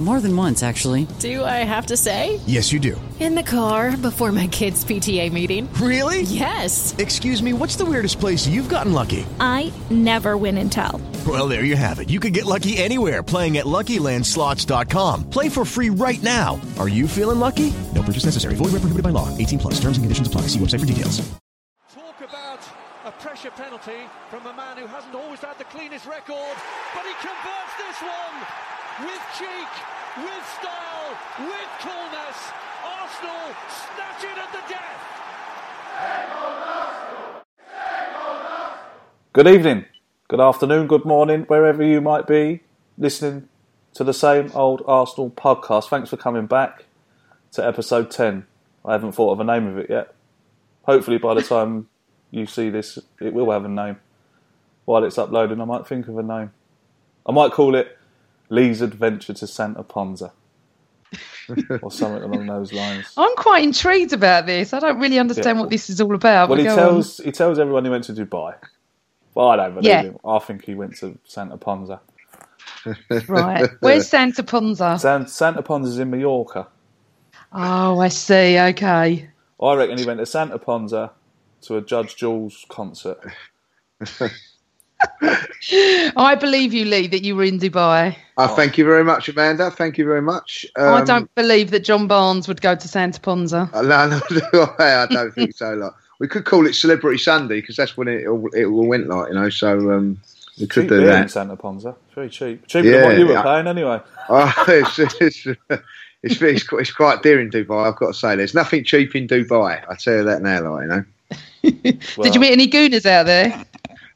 More than once, actually. Do I have to say? Yes, you do. In the car before my kids' PTA meeting. Really? Yes. Excuse me, what's the weirdest place you've gotten lucky? I never win and tell. Well, there you have it. You can get lucky anywhere playing at LuckyLandSlots.com. Play for free right now. Are you feeling lucky? No purchase necessary. Void where prohibited by law. 18 plus. Terms and conditions apply. See website for details. Talk about a pressure penalty from a man who hasn't always had the cleanest record, but he converts this one with cheek, with style, with coolness. Arsenal snatch it at the death. Good evening, good afternoon, good morning, wherever you might be listening to the same old Arsenal podcast. Thanks for coming back to episode 10. I haven't thought of a name of it yet. Hopefully, by the time you see this, it will have a name. While it's uploading, I might think of a name. I might call it Lee's Adventure to Santa Ponsa. or something along those lines. I'm quite intrigued about this. I don't really understand Yeah. what this is all about. Well, but he go tells he tells everyone he went to Dubai. But I don't believe Yeah. him. I think he went to Santa Ponsa. right. Where's Santa Ponsa? San, Santa Ponsa's in Mallorca. Oh, I see. Okay. I reckon he went to Santa Ponsa to a Judge Jules concert. I believe you, Lee, that you were in Dubai. Uh, thank you very much, Amanda. Thank you very much. I Um, don't believe that John Barnes would go to Santa Ponsa. uh, No, no, I don't think so. Like, we could call it Celebrity Sunday because that's when it all, it all went like, you know. So um, we could cheap do beer in that. Santa Ponsa. It's very cheap. Cheaper than what you were yeah. paying anyway. Oh, it's, it's, it's, it's, quite- it's quite dear in Dubai. I've got to say, there's nothing cheap in Dubai. I tell you that now, like you know. Did you meet any gooners out there?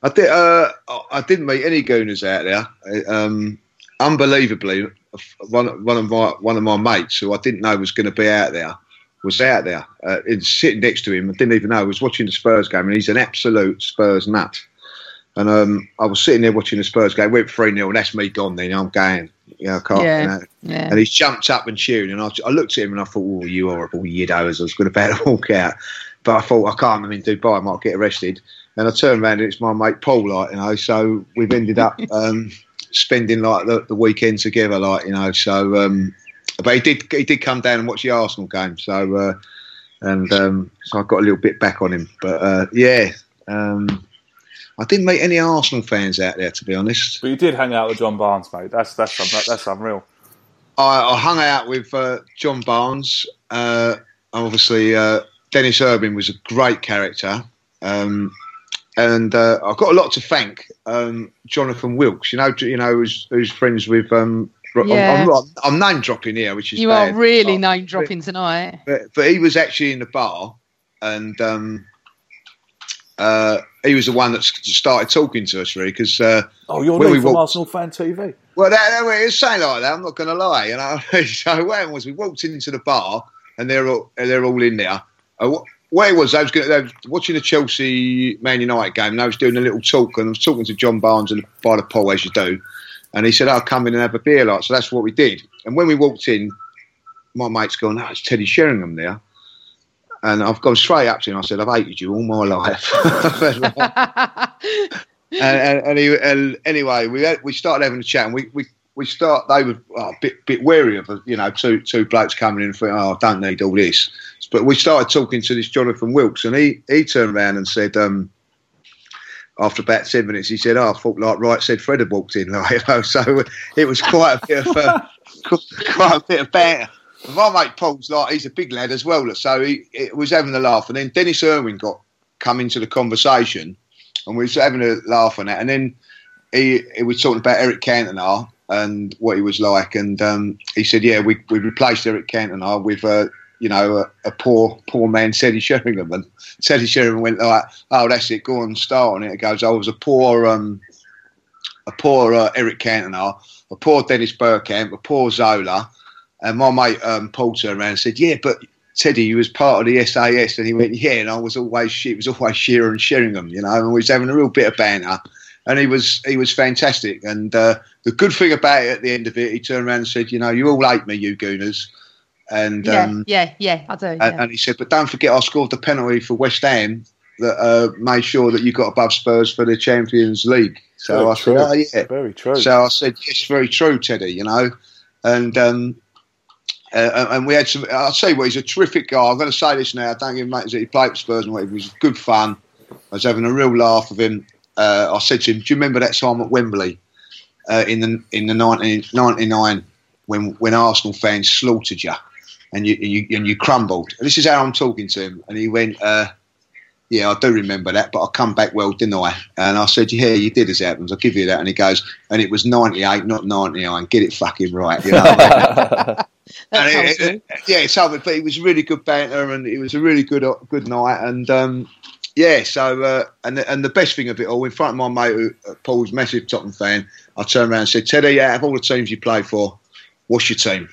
I did. Uh, I didn't meet any gooners out there. Um, unbelievably, one one of my one of my mates who I didn't know was going to be out there was out there, uh, in, sitting next to him. I didn't even know. I was watching the Spurs game, and he's an absolute Spurs nut. And um, I was sitting there watching the Spurs game. Went three 0 and that's me gone. Then I'm going. Yeah, I can't. Yeah, you know. yeah. And he jumped up and cheered, and I, I looked at him and I thought, "Oh, you horrible weirdo!" As I was going to about to walk out, but I thought I can't. I'm in Dubai. I might get arrested. And I turned around and it's my mate Paul, like you know. So we've ended up um, spending like the, the weekend together, like you know. So, um, but he did he did come down and watch the Arsenal game. So, uh, and um, so I got a little bit back on him. But uh, yeah, um, I didn't meet any Arsenal fans out there, to be honest. But you did hang out with John Barnes, mate. That's that's that's, unreal. I, I hung out with uh, John Barnes. Uh, and obviously, uh, Dennis Irwin was a great character. Um, and uh, I've got a lot to thank um, Jonathan Wilkes. You know, you know, who's, who's friends with. Um, I'm- Yeah. I'm, I'm, name dropping here, which is You bad. are really name dropping tonight. But, but he was actually in the bar, and um, uh, he was the one that started talking to us, really, because uh, Oh, you're when Lee we from walked- Arsenal Fan TV. well, that, that, it was saying like that. I'm not going to lie, you know. so what happened was we walked into the bar and they're all they're all in there. Wh- what it was, I was, gonna, they were watching the Chelsea Man United game, and I was doing a little talk, and I was talking to John Barnes and by the pool as you do, and he said, "I'll come in and have a beer." Like, so that's what we did. And when we walked in, my mate's gone, "Oh, it's Teddy Sheringham there." And I've gone straight up to him. I said, "I've hated you all my life." and, and, and, he, and anyway, we had, we started having a chat, and we we, we start. They were oh, a bit bit wary of you know two two blokes coming in and thinking, "Oh, I don't need all this." But we started talking to this Jonathan Wilkes, and he he turned around and said. Um, after about ten minutes, he said, "Oh, I thought like right said Fred had walked in." Like, you know, so it was quite a bit of a, quite a bit of banter. My mate Paul's like he's a big lad as well, so he, it was having a laugh. And then Dennis Irwin got come into the conversation, and we was having a laugh on that. And then he, he was talking about Eric Cantona and what he was like, and um, he said, "Yeah, we we replaced Eric Cantona with." Uh, you know, a, a, poor, poor man, Teddy Sheringham. And Teddy Sheringham went like, "Oh, that's it. Go on, start on it." It goes, "I was a poor, um, a poor uh, Eric Cantona, a poor Dennis Bergkamp, a poor Zola." And my mate um, Paul turned around and said, "Yeah, but Teddy, you was part of the SAS." And he went, "Yeah," and I was always it was always Shearer and Sheringham, you know, and we was having a real bit of banter. And he was he was fantastic. And uh, the good thing about it at the end of it, he turned around and said, "You know, you all hate me, you gooners." And yeah, um, yeah, yeah, I do. and, Yeah. and he said, but don't forget, I scored the penalty for West Ham that uh, made sure that you got above Spurs for the Champions League. So Very I true. said, oh yeah, Very true. So I said, yes, very true, Teddy. You know, and um, uh, and we had some. I'll tell you what, he's a terrific guy. I'm going to say this now. I don't give him much that he played for Spurs and whatever. It was good fun. I was having a real laugh with him. Uh, I said to him, "Do you remember that time at Wembley uh, in the in the 1999 when when Arsenal fans slaughtered you and you, and you and you crumbled?" And this is how I'm talking to him, and he went. Uh, yeah, I do remember that, but I come back well, didn't I? And I said, yeah, you did as it happens. I'll give you that. And he goes, and it was 98, not 99. Get it fucking right, you know. and it, it, yeah, it's something, but it was really good banter, and it was a really good uh, good night. And um, yeah, so uh, and the, and the best thing of it all, in front of my mate, who, uh, Paul's massive Tottenham fan, I turned around and said, Teddy, out of all the teams you play for, what's your team?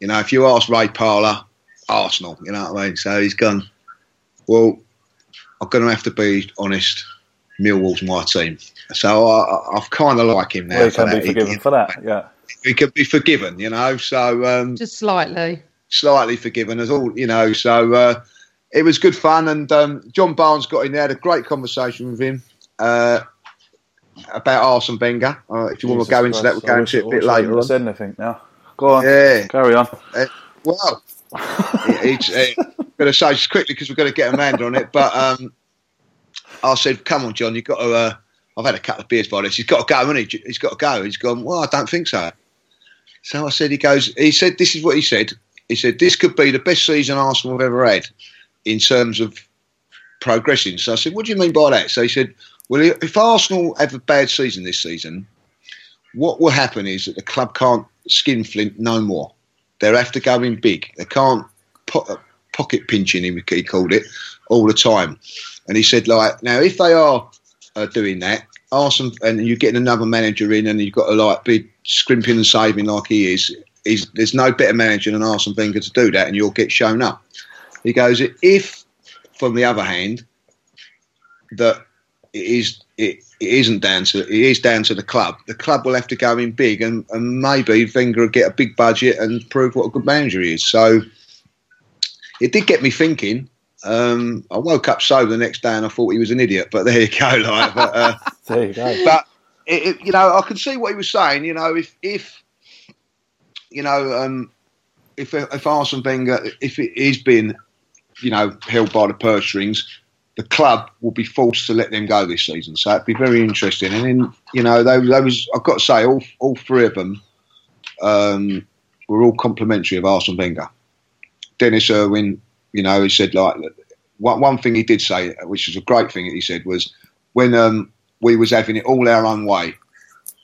You know, if you ask Ray Parlour, Arsenal, you know what I mean? So he's gone, well, I'm going to have to be honest. Millwall's my team, so I, I've kind of like him now. Well, you for can be that. forgiven He, for that. Yeah. he can be forgiven, you know. So um, Just slightly. slightly forgiven as all, you know. So uh, it was good fun, and um, John Barnes got in there, had a great conversation with him uh, about Arsene Wenger. Uh, if you want to go into that, we'll go into it a bit later on. Said anything now? Go on. Yeah. Carry on. Uh, well, it's, uh, I'm going to say just quickly because we're going to get Amanda on it. But um, I said, "Come on, John, you've got to." Uh, I've had a couple of beers by this. He's got to go, hasn't he? He's got to go. He's gone. Well, I don't think so. So I said, he goes. He said, "This is what he said." He said, "This could be the best season Arsenal have ever had in terms of progressing." So I said, "What do you mean by that?" So he said, "Well, if Arsenal have a bad season this season, what will happen is that the club can't skin flint no more. They'll have to go in big. They can't po- pocket pinching him, he called it, all the time. And he said, like, now if they are uh, doing that, Arsenal, and you're getting another manager in, and you've got to like be scrimping and saving like he is. He's, there's no better manager than Arsene Wenger to do that, and you'll get shown up. He goes, if, from the other hand, that it is it, it isn't down to it is down to the club. The club will have to go in big, and, and maybe Wenger will get a big budget and prove what a good manager he is. So it did get me thinking. Um, I woke up sober the next day and I thought he was an idiot, but there you go. Like, but, uh, there you go. But it, it, you know, I can see what he was saying. You know, if if you know, um, if if Arsene Wenger, if it is being, you know, held by the purse strings, the club will be forced to let them go this season. So it'd be very interesting. And then, you know, they, they was I've got to say, all all three of them um, were all complimentary of Arsene Wenger. Dennis Irwin, you know, he said like one, one thing he did say, which was a great thing that he said was when um, we was having it all our own way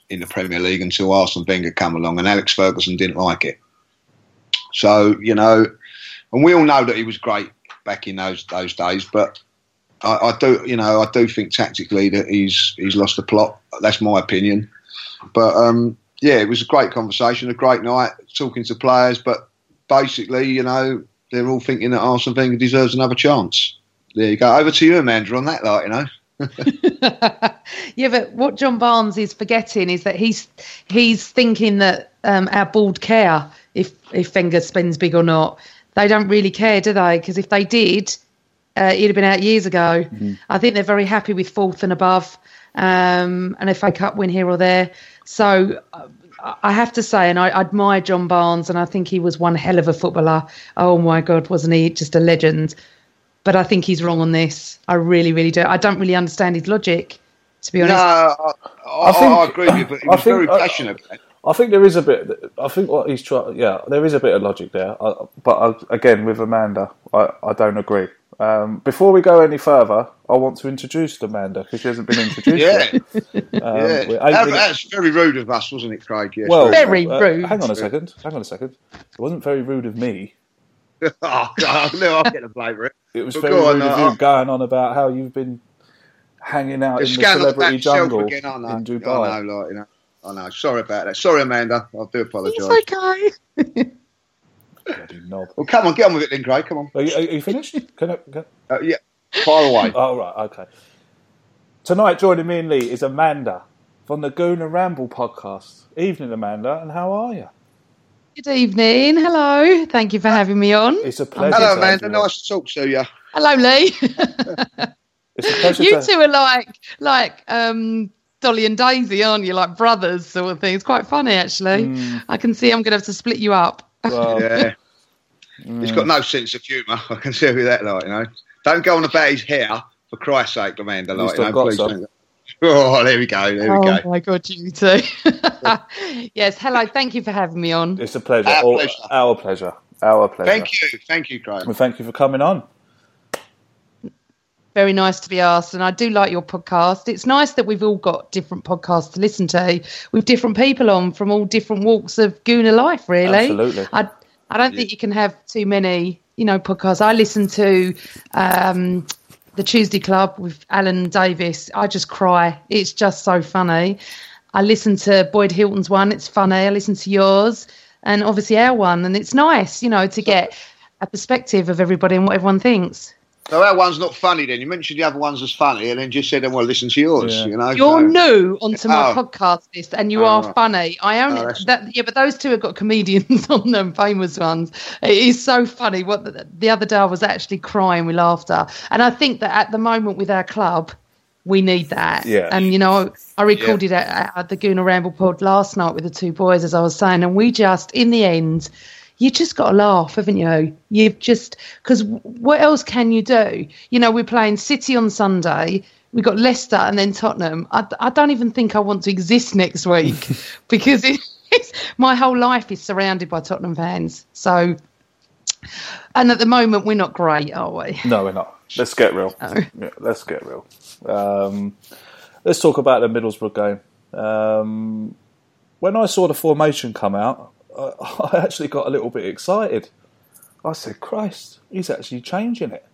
in the Premier League until Arsene Wenger come along and Alex Ferguson didn't like it. So you know, and we all know that he was great back in those those days, but I, I do, you know, I do think tactically that he's he's lost the plot. That's my opinion. But um, yeah, it was a great conversation, a great night, talking to players. But basically, you know, they're all thinking that Arsene Wenger deserves another chance. There you go. Over to you, Amanda, on that, like you know. Yeah, but what John Barnes is forgetting is that he's he's thinking that um, our board care if if Wenger spends big or not. They don't really care, do they? Because if they did, uh, he'd have been out years ago. I think they're very happy with fourth and above, um, and a FA Cup win here or there. So, uh, I have to say, and I admire John Barnes, and I think he was one hell of a footballer. Oh my God, wasn't he just a legend? But I think he's wrong on this. I really, really do. I don't really understand his logic, to be honest. No, I, I, think- I agree with you, but he I was think- very I- passionate. I think there is a bit. I think what he's trying. Yeah, there is a bit of logic there. I, but I, again, with Amanda, I, I don't agree. Um, before we go any further, I want to introduce Amanda because she hasn't been introduced Yeah. yet. Um, yeah. That- that's very rude of us, wasn't it, Craig? Yes, well, Very uh, rude. Hang on a second. Hang on a second. It wasn't very rude of me. oh, God, no, I'll get the blame for it. It was But very go on, rude of uh, you going on about how you've been hanging out in the celebrity about jungle again, I know. in Dubai. I know, like, you know. I know. Sorry about that. Sorry, Amanda. I do apologise. It's okay. Bloody knob. Well, come on, get on with it then, Craig. Come on. Are you, are you finished? Can I, can, Uh, yeah, fire away. Oh, right, okay. Tonight, joining me and Lee is Amanda from the Gooner Ramble podcast. Evening, Amanda, and how are you? Good evening. Hello. Thank you for having me on. It's a pleasure. Hello, Amanda. you on. Nice to talk to you. Hello, Lee. It's a pleasure you to- two are like like um, Dolly and Daisy, aren't you? Like brothers, sort of thing. It's quite funny, actually. Hmm. I can see I'm going to have to split you up. Well, Yeah. He's got no sense of humour. I can tell you that, like, you know. Don't go on about his hair, for Christ's sake, Amanda. At Like, least you know, got please some. Oh, there we go. There we oh go. my god, you too. yes, hello. Thank you for having me on. it's a pleasure. Our All- pleasure. Our pleasure. Our pleasure. Thank you. Thank you, Craig. Well, thank you for coming on. Very nice to be asked, and I do like your podcast. It's nice that we've all got different podcasts to listen to with different people on from all different walks of Gooner life. Really, Absolutely. I I don't think you can have too many, you know, podcasts. I listen to um, the Tuesday Club with Alan Davies. I just cry. It's just so funny. I listen to Boyd Hilton's one. It's funny. I listen to yours, and obviously our one, and it's nice, you know, to get a perspective of everybody and what everyone thinks. So our one's not funny then. You mentioned the other ones as funny and then just said, well, listen to yours, Yeah. you know. You're so- new onto my Oh. podcast list, and you Oh, are right. funny. I oh, only Oh, that yeah, but those two have got comedians on them, famous ones. It is so funny. What the, the other day I was actually crying with laughter, and I think that at the moment with our club, we need that. Yeah. And you know, I recorded at, at the Gooner Ramble pod last night with the two boys, as I was saying, and we just in the end. You just got to laugh, haven't you? You've just because what else can you do? You know, we're playing City on Sunday. We got Leicester and then Tottenham. I, I don't even think I want to exist next week because it, it's, my whole life is surrounded by Tottenham fans. So, and at the moment we're not great, are we? No, we're not. Let's get real. Oh. Yeah, let's get real. Um, let's talk about the Middlesbrough game. Um, when I saw the formation come out, I, I actually got a little bit excited. I said, "Christ, he's actually changing it."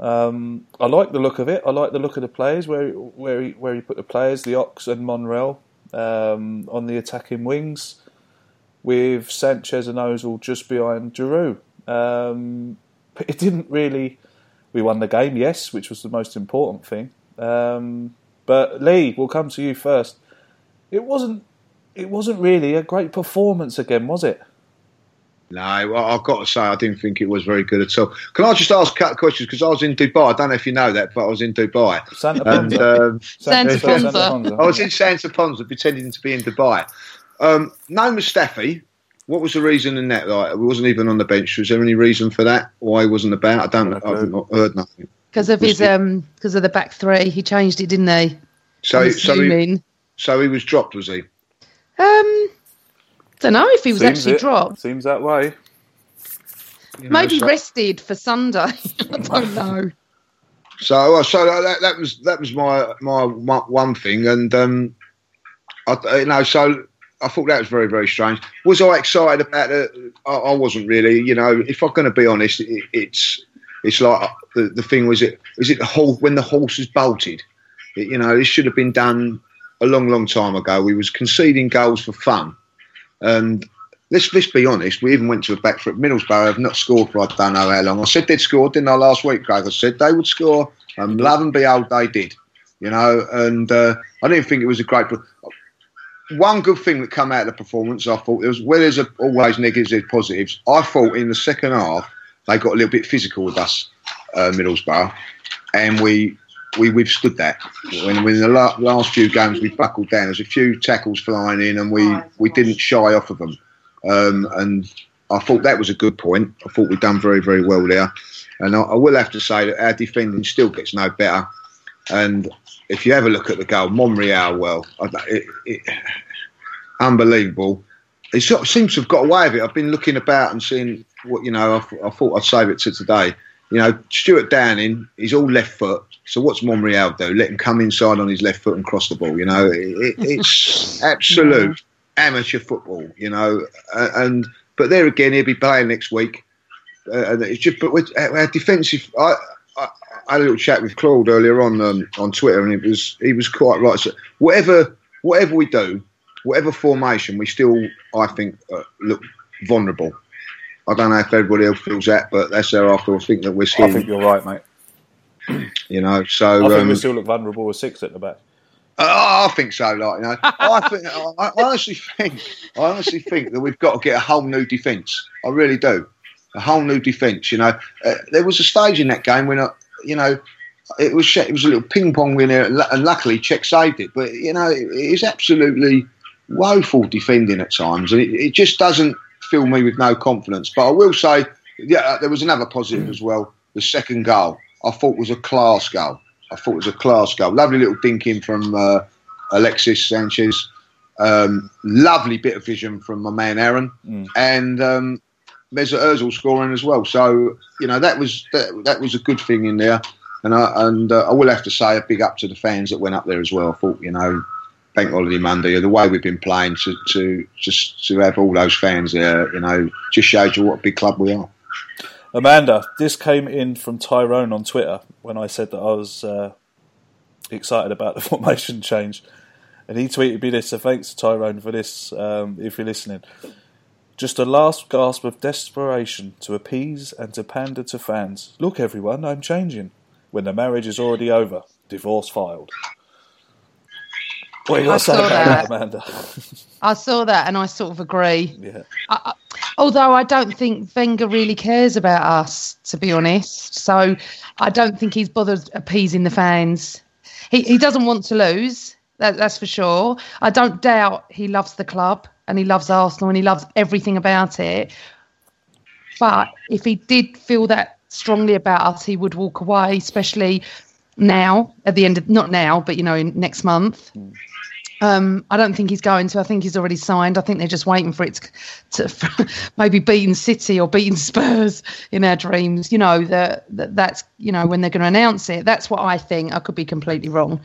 Um, I like the look of it. I like the look of the players where where he, where he put the players, the Ox and Monreal, um, on the attacking wings, with Sanchez and Ozil just behind Giroud. Um, but it didn't really. We won the game, yes, which was the most important thing. Um, but Lee, we'll come to you first. It wasn't. It wasn't really a great performance again, was it? No, well, I've got to say, I didn't think it was very good at all. Can I just ask a couple of questions? Because I was in Dubai. I don't know if you know that, but I was in Dubai. Santa And, Ponsa. um, Santa Santa Ponsa. Ponsa. I was in Santa Ponsa pretending to be in Dubai. Um, no Mustafi. What was the reason in that? Like, we wasn't even on the bench. Was there any reason for that? Why he wasn't about? I don't know. I've not heard nothing. Because of his Was um, because of the back three, he changed it, didn't he? So, so, he, so he was dropped, was he? Um, don't know if he was Seems actually it. dropped. Seems that way. You know, Maybe so- rested for Sunday. I don't know. So, uh, so that, that was that was my my one one thing, and um, I, you know, so I thought that was very very strange. Was I excited about it? I, I wasn't really. You know, if I'm going to be honest, it, it's it's like the the thing was it is it the whole when the horse is bolted. It, you know, this should have been done a long long time ago. We was conceding goals for fun, and. Let's, let's be honest, we even went to a back foot. Middlesbrough have not scored for I don't know how long. I said they'd score, didn't I, last week, Craig? I said they would score, and love and behold, they did. You know, and uh, I didn't think it was a great. One good thing that come out of the performance, I thought, was where there's a, always negatives, there's positives. I thought in the second half they got a little bit physical with us, uh, Middlesbrough, and we we withstood that. When, when the la- last few games we buckled down, there's a few tackles flying in, and we, we didn't shy off of them. Um, and I thought that was a good point. I thought we'd done very, very well there. And I, I will have to say that our defending still gets no better. And if you ever look at the goal, Monreal, well, it, it, unbelievable. It sort of seems to have got away with it. I've been looking about and seeing what you know. I, I thought I'd save it to today. You know, Stuart Downing, he's all left foot. So what's Monreal do? Let him come inside on his left foot and cross the ball. You know, it, it's absolute amateur football. You know, uh, and but there again, he'll be playing next week. Uh, and it's just, but with our defensive, I, I, I had a little chat with Claude earlier on um, on Twitter, and it was he was quite right. So whatever whatever we do, whatever formation, we still, I think, uh, look vulnerable. I don't know if everybody else feels that, but that's how I feel. I think that we're still. I think you're right, mate. You know, so I think um, we still look vulnerable with six at the back. Oh, I think so. Like you know, I think I I honestly think I honestly think that we've got to get a whole new defence. I really do, a whole new defence. You know, uh, there was a stage in that game when, uh, you know, it was it was a little ping pong winner, and luckily Cech saved it. But you know, it is absolutely woeful defending at times, and it, it just doesn't fill me with no confidence. But I will say, yeah, there was another positive as well. The second goal, I thought was a class goal. I thought it was a class goal. Lovely little dinking from uh, Alexis Sanchez. Um, lovely bit of vision from my man Aaron, Mm. and um, Mesut Ozil scoring as well. So you know that was that, that was a good thing in there. And I, and uh, I will have to say a big up to the fans that went up there as well. I thought you know, Bank Holiday Monday, the way we've been playing to, to just to have all those fans there, you know, just shows you what a big club we are. Amanda, this came in from Tyrone on Twitter when I said that I was uh, excited about the formation change. And he tweeted me this, so thanks to Tyrone for this, um, if you're listening. Just a last gasp of desperation to appease and to pander to fans. Look, everyone, I'm changing. When the marriage is already over, divorce filed. What you I saw about that. Amanda? I saw that and I sort of agree. yeah. I, I- although I don't think Wenger really cares about us, to be honest. So I don't think he's bothered appeasing the fans. He he doesn't want to lose. That, that's for sure. I don't doubt he loves the club and he loves Arsenal and he loves everything about it. But if he did feel that strongly about us, he would walk away, especially now at the end of not now, but you know, in next month. Hmm. Um, I don't think he's going to. I think he's already signed. I think they're just waiting for it to, to maybe beating City or beating Spurs in our dreams. You know that, that that's you know when they're going to announce it. That's what I think. I could be completely wrong.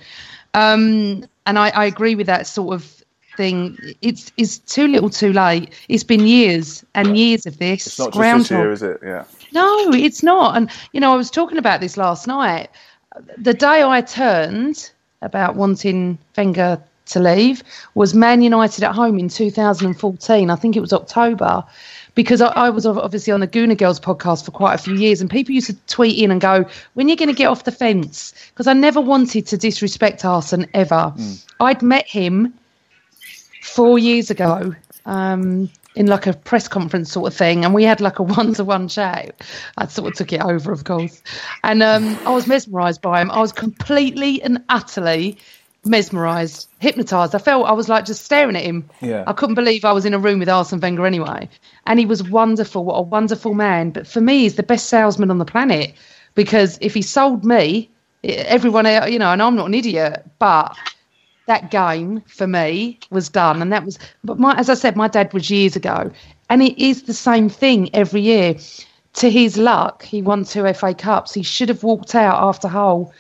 Um, and I, I agree with that sort of thing. It's it's too little, too late. It's been years and years of this. It's not just Groundhog this year, is it? Yeah. no, it's not. And you know, I was talking about this last night. The day I turned about wanting Wenger to leave was Man United at home in 2014. I think it was October. Because I, I was obviously on the Gooner Girls podcast for quite a few years, and people used to tweet in and go, "When are you going to get off the fence?" Because I never wanted to disrespect Arsene ever. I'd met him four years ago um, in like a press conference sort of thing, and we had like a one-to-one chat. I sort of took it over, of course, and um, I was mesmerised by him. I was completely and utterly mesmerised, hypnotised. I felt I was like just staring at him. Yeah. I couldn't believe I was in a room with Arsene Wenger anyway, and he was wonderful. What a wonderful man! But for me, he's the best salesman on the planet because if he sold me, everyone, you know, and I'm not an idiot, but that game for me was done and that was but my as i said my dad was years ago and it is the same thing every year to his luck he won two fa cups he should have walked out after Hull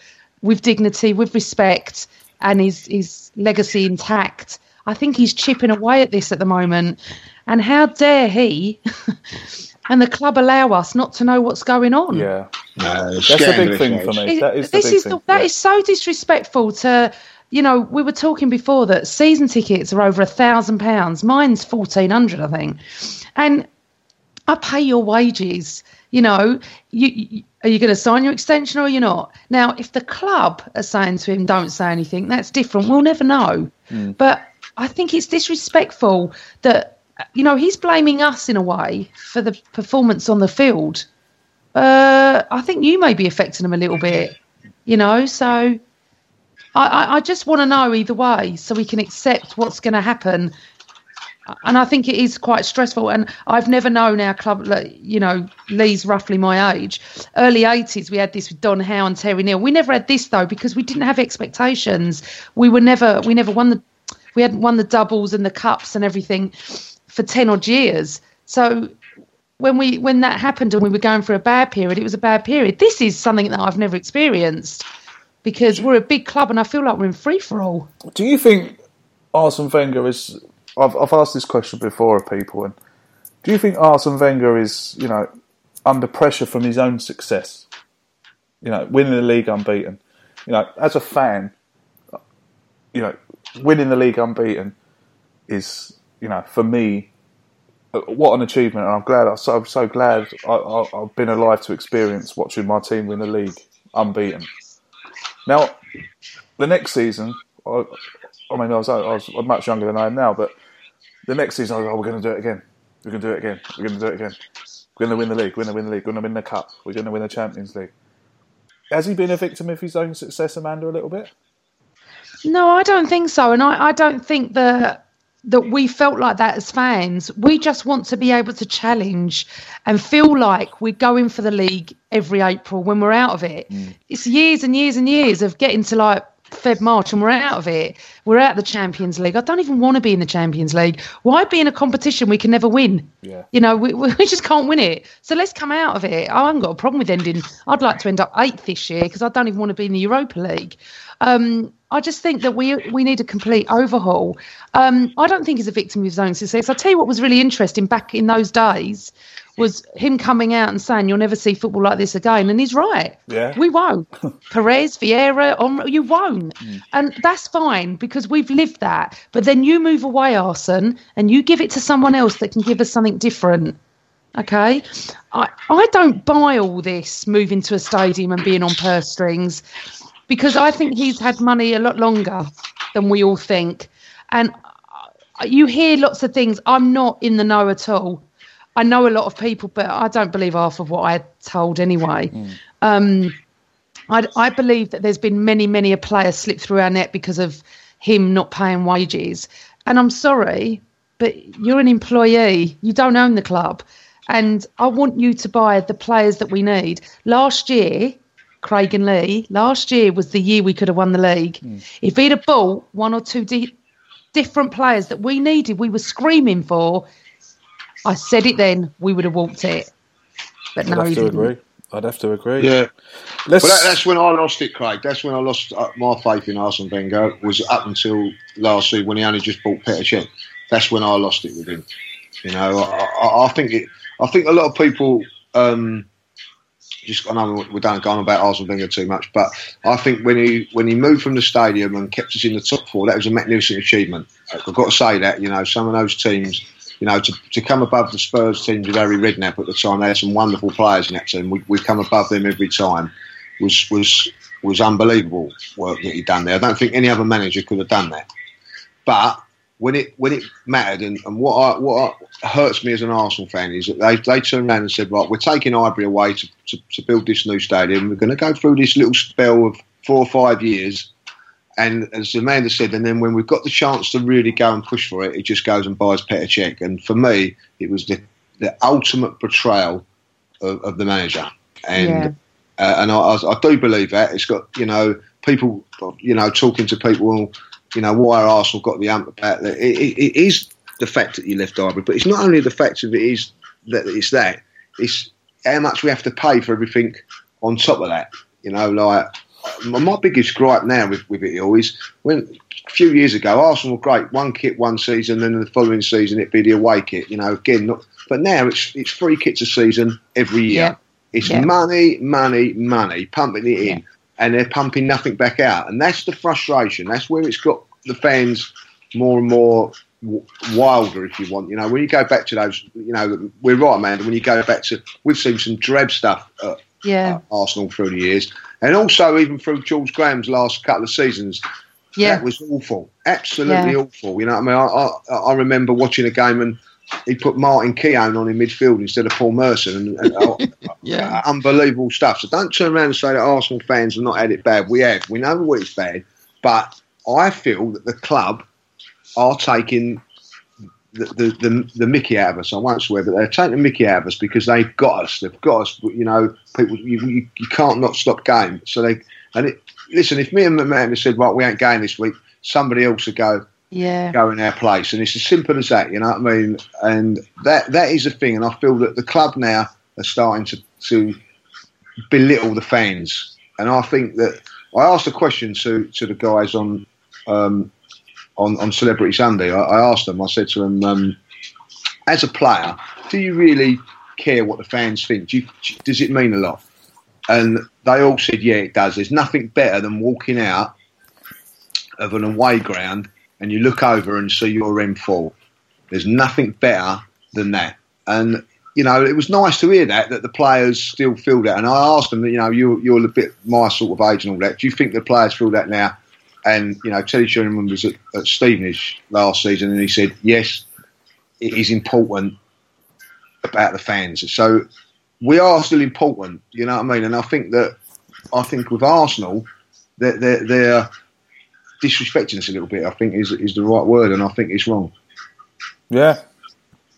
with dignity with respect and his his legacy intact i think he's chipping away at this at the moment and how dare he and the club allow us not to know what's going on Yeah. No, That's a big thing for me. That is the this big is thing. that Yeah. is so disrespectful to you know we were talking before that season tickets are over a thousand pounds mine's 1400 i think and i pay your wages you know you, you are you going to sign your extension or are you're not now if the club are saying to him don't say anything that's different we'll never know but i think it's disrespectful that you know he's blaming us in a way for the performance on the field uh, I think you may be affecting him a little bit, you know. So I, I, I just want to know either way so we can accept what's going to happen. And I think it is quite stressful. And I've never known our club, you know, Lee's roughly my age. Early 80s, we had this with Don Howe and Terry Neill. We never had this, though, because we didn't have expectations. We were never, we never won the, we hadn't won the doubles and the cups and everything for 10 odd years. So when we when that happened and we were going through a bad period, it was a bad period. This is something that I've never experienced because we're a big club and I feel like we're in free for all. Do you think Arsene Wenger is? I've, I've asked this question before of people, and do you think Arsene Wenger is, you know, under pressure from his own success? You know, winning the league unbeaten. You know, as a fan, you know, winning the league unbeaten is, you know, for me, what an achievement, and I'm glad. I'm so, I'm so glad I, have been alive to experience watching my team win the league unbeaten. Now, the next season, I, I mean, I was, I was much younger than I am now, but the next season, I was, oh, we're going to do it again. We're going to do it again. We're going to do it again. We're going to win the league. We're going to win the league. We're going to win the cup. We're going to win the Champions League. Has he been a victim of his own success, Amanda, a little bit? No, I don't think so, and I, I don't think that that we felt like that as fans. We just want to be able to challenge and feel like we're going for the league every April when we're out of it. Mm. It's years and years and years of getting to like Feb March and we're out of it. We're out of the Champions League. I don't even want to be in the Champions League. Why be in a competition we can never win? Yeah. You know, we, we just can't win it. So let's come out of it. I haven't got a problem with ending. I'd like to end up eighth this year because I don't even want to be in the Europa League. Um, I just think that we we need a complete overhaul. Um, I don't think he's a victim of his own success. I'll tell you what was really interesting back in those days was him coming out and saying you'll never see football like this again, and he's right. Yeah, we won't. Pires, Vieira, on you won't, mm. and that's fine because we've lived that. But then you move away, Arsene, and you give it to someone else that can give us something different. Okay, I I don't buy all this moving to a stadium and being on purse strings because I think he's had money a lot longer than we all think. And you hear lots of things. I'm not in the know at all. I know a lot of people, but I don't believe half of what I told anyway. Mm. Um, I, I, believe that there's been many, many a player slip through our net because of him not paying wages. And I'm sorry, but you're an employee. You don't own the club. And I want you to buy the players that we need. Last year, Craig and Lee, last year was the year we could have won the league. Mm. If he'd have bought one or two di- different players that we needed, we were screaming for, I said it then, we would have walked it. But I'd no, have he to didn't. agree. I'd have to agree. Yeah. Let's... But that, that's when I lost it, Craig. That's when I lost uh, my faith in Arsene Wenger. Was up until last season when he only just bought Petr Cech. That's when I lost it with him. You know, I, I, I think it. I think a lot of people um, just I know we don't go on about Arsene Wenger too much, but I think when he when he moved from the stadium and kept us in the top four, that was a magnificent achievement. I've got to say that you know some of those teams, you know, to, to come above the Spurs teams with Harry Redknapp at the time, they had some wonderful players in that team. We we come above them every time. Was was was unbelievable work that he'd done there. I don't think any other manager could have done that. But when it when it mattered, and, and what I, what hurts me as an Arsenal fan is that they they turned around and said, right, we're taking Highbury away to, to, to build this new stadium. We're going to go through this little spell of four or five years, and as Amanda said, and then when we've got the chance to really go and push for it, it just goes and buys Cech. And for me, it was the the ultimate betrayal of, of the manager, and. Yeah. Uh, and I, I, do believe that it's got you know people you know talking to people you know, why Arsenal got the ump about that. It, it, it is the fact that you left Highbury, but it's not only the fact of it is that it's that. It's how much we have to pay for everything on top of that. You know, like my biggest gripe now with, with it all is when a few years ago Arsenal were great, one kit one season, then the following season it'd be the away kit. You know, again, not, but now it's it's three kits a season every year. Yeah. It's yeah. money, money, money, pumping it in. Yeah and they're pumping nothing back out. And that's the frustration. That's where it's got the fans more and more wilder, if you want. You know, when you go back to those, you know, we're right, man. When you go back to, we've seen some drab stuff at yeah. Arsenal through the years, and also even through George Graham's last couple of seasons. Yeah. That was awful, absolutely yeah. awful. You know, I mean, I, I, I remember watching a game and he put Martin Keown on in midfield instead of Paul Merson. And, and oh, yeah. Uh, unbelievable stuff. So don't turn around and say that Arsenal fans have not had it bad. We have. We know what it's bad. but I feel that the club are taking the, the, the, the Mickey out of us. I won't swear, but they're taking the Mickey out of us because they've got us. They've got us. You know, people you, you, you can't not stop going. So they and it, listen. If me and McMahon said, "Right, we ain't going this week," somebody else would go. Yeah. Go in our place, and it's as simple as that. You know what I mean? And that that is a thing. And I feel that the club now are starting to to belittle the fans. And I think that I asked a question to to the guys on um, on, on Celebrity Sunday. I, I, asked them. I said to them, um, as a player, do you really care what the fans think? Do you, does it mean a lot? And they all said, yeah, it does. There's nothing better than walking out of an away ground and you look over and see your M4. There's nothing better than that. And you know, it was nice to hear that that the players still feel that. And I asked them, you know, you, you're a bit my sort of age and all that. Do you think the players feel that now? And you know, Teddy Sheringham was at, at Stevenage last season, and he said, yes, it is important about the fans. So we are still important. You know what I mean? And I think that I think with Arsenal, they're, they're, they're disrespecting us a little bit. I think is is the right word, and I think it's wrong. Yeah,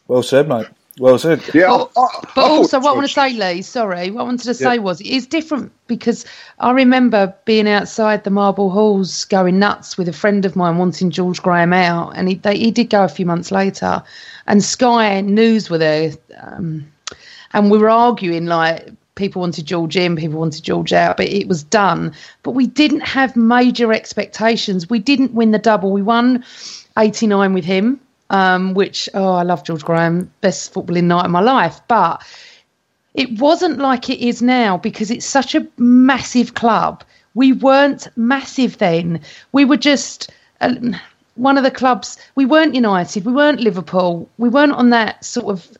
well said, mate. Well said. Yeah, but, I, I, but I also, what I want to say, Lee, sorry, what I wanted to say yeah. was it is different because I remember being outside the Marble Halls going nuts with a friend of mine wanting George Graham out, and he, they, he did go a few months later, and Sky News were there, um, and we were arguing like people wanted George in, people wanted George out, but it was done. But we didn't have major expectations. We didn't win the double. We won 89 with him um, which, oh, I love George Graham, best footballing night of my life. But it wasn't like it is now because it's such a massive club. We weren't massive then. We were just uh, one of the clubs. We weren't United. We weren't Liverpool. We weren't on that sort of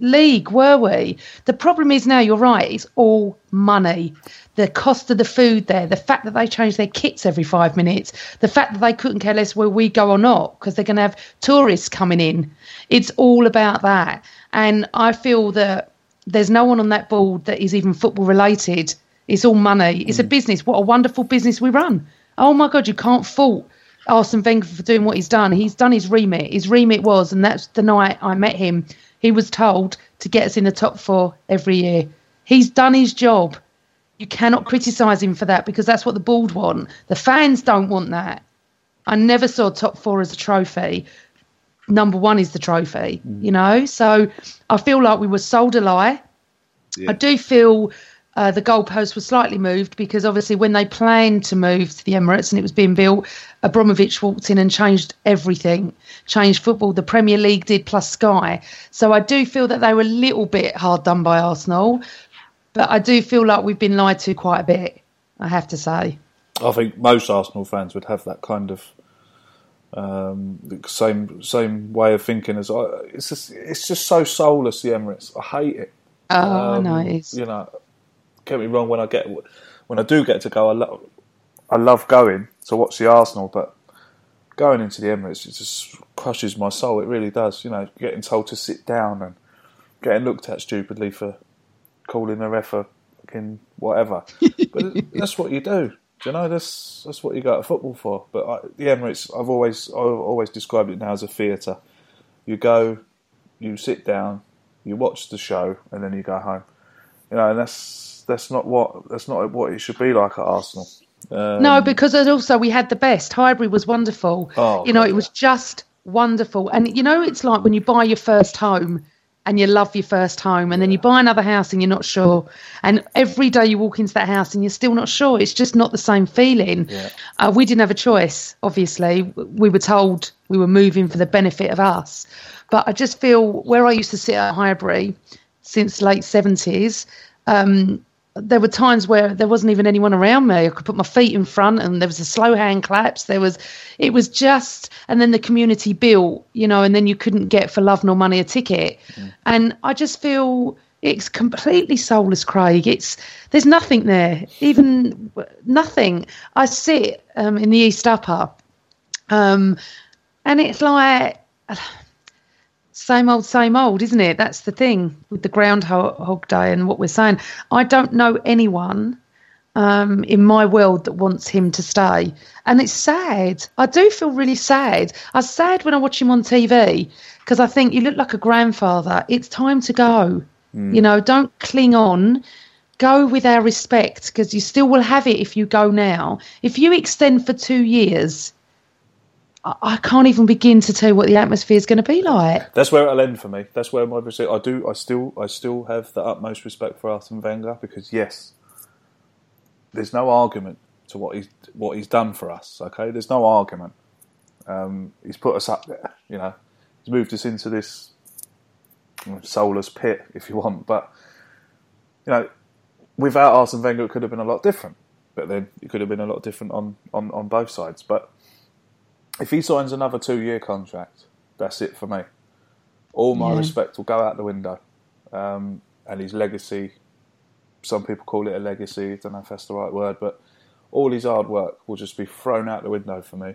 league, were we? The problem is now, you're right, it's all money. The cost of the food there, the fact that they change their kits every five minutes, the fact that they couldn't care less where we go or not because they're going to have tourists coming in. It's all about that. And I feel that there's no one on that board that is even football related. It's all money. It's a mm. business. What a wonderful business we run. Oh my God, you can't fault Arsene Wenger for doing what he's done. He's done his remit. His remit was, and that's the night I met him he was told to get us in the top four every year. He's done his job. You cannot criticise him for that because that's what the board want. The fans don't want that. I never saw top four as a trophy. Number one is the trophy, mm. you know? So I feel like we were sold a lie. Yeah. I do feel uh, the goalpost was slightly moved because obviously when they planned to move to the Emirates and it was being built, Abramovich walked in and changed everything, changed football. The Premier League did plus Sky. So I do feel that they were a little bit hard done by Arsenal, but I do feel like we've been lied to quite a bit. I have to say. I think most Arsenal fans would have that kind of um, same same way of thinking as I. It's just it's just so soulless. The Emirates, I hate it. Oh, um, I know. It's... You know, get me wrong. When I get when I do get to go, I love I love going to watch the Arsenal, but going into the Emirates it just crushes my soul. It really does. You know, getting told to sit down and getting looked at stupidly for calling a ref a fucking whatever. but that's what you do. Do you know that's that's what you go to football for? But I, the Emirates, I've always I've always described it now as a theatre. You go, you sit down, you watch the show, and then you go home. You know, and that's that's not what that's not what it should be like at Arsenal. Um, no, because also we had the best. Highbury was wonderful. Oh, you know, God, it was just wonderful. And you know, it's like when you buy your first home and you love your first home, and then you buy another house and you're not sure. And every day you walk into that house and you're still not sure. It's just not the same feeling. Yeah. Uh, we didn't have a choice, obviously. We were told we were moving for the benefit of us. But I just feel where I used to sit at Highbury since late 70s, um, there were times where there wasn't even anyone around me. I could put my feet in front, and there was a slow hand claps. There was, it was just, and then the community built, you know, and then you couldn't get for love nor money a ticket, mm. and I just feel it's completely soulless, Craig. It's there's nothing there, even nothing. I sit um, in the East Upper, um, and it's like same old, same old, isn't it? That's the thing with the Groundhog Day and what we're saying. I don't know anyone um, in my world that wants him to stay. And it's sad. I do feel really sad. I'm sad when I watch him on TV because I think you look like a grandfather. It's time to go. Mm. You know, don't cling on. Go with our respect because you still will have it if you go now. If you extend for two years, I, can't even begin to tell you what the atmosphere is going to be like. That's where it'll end for me. That's where my. I do. I still. I still have the utmost respect for Arsene Wenger because yes, there's no argument to what he's what he's done for us. Okay, there's no argument. Um, he's put us up there. You know, he's moved us into this soulless pit, if you want. But you know, without Arsene Wenger, it could have been a lot different. But then it could have been a lot different on on, on both sides. But if he signs another two year contract, that's it for me. All my Yeah. respect will go out the window, um, and his legacy. Some people call it a legacy. I don't know if that's the right word, but all his hard work will just be thrown out the window for me.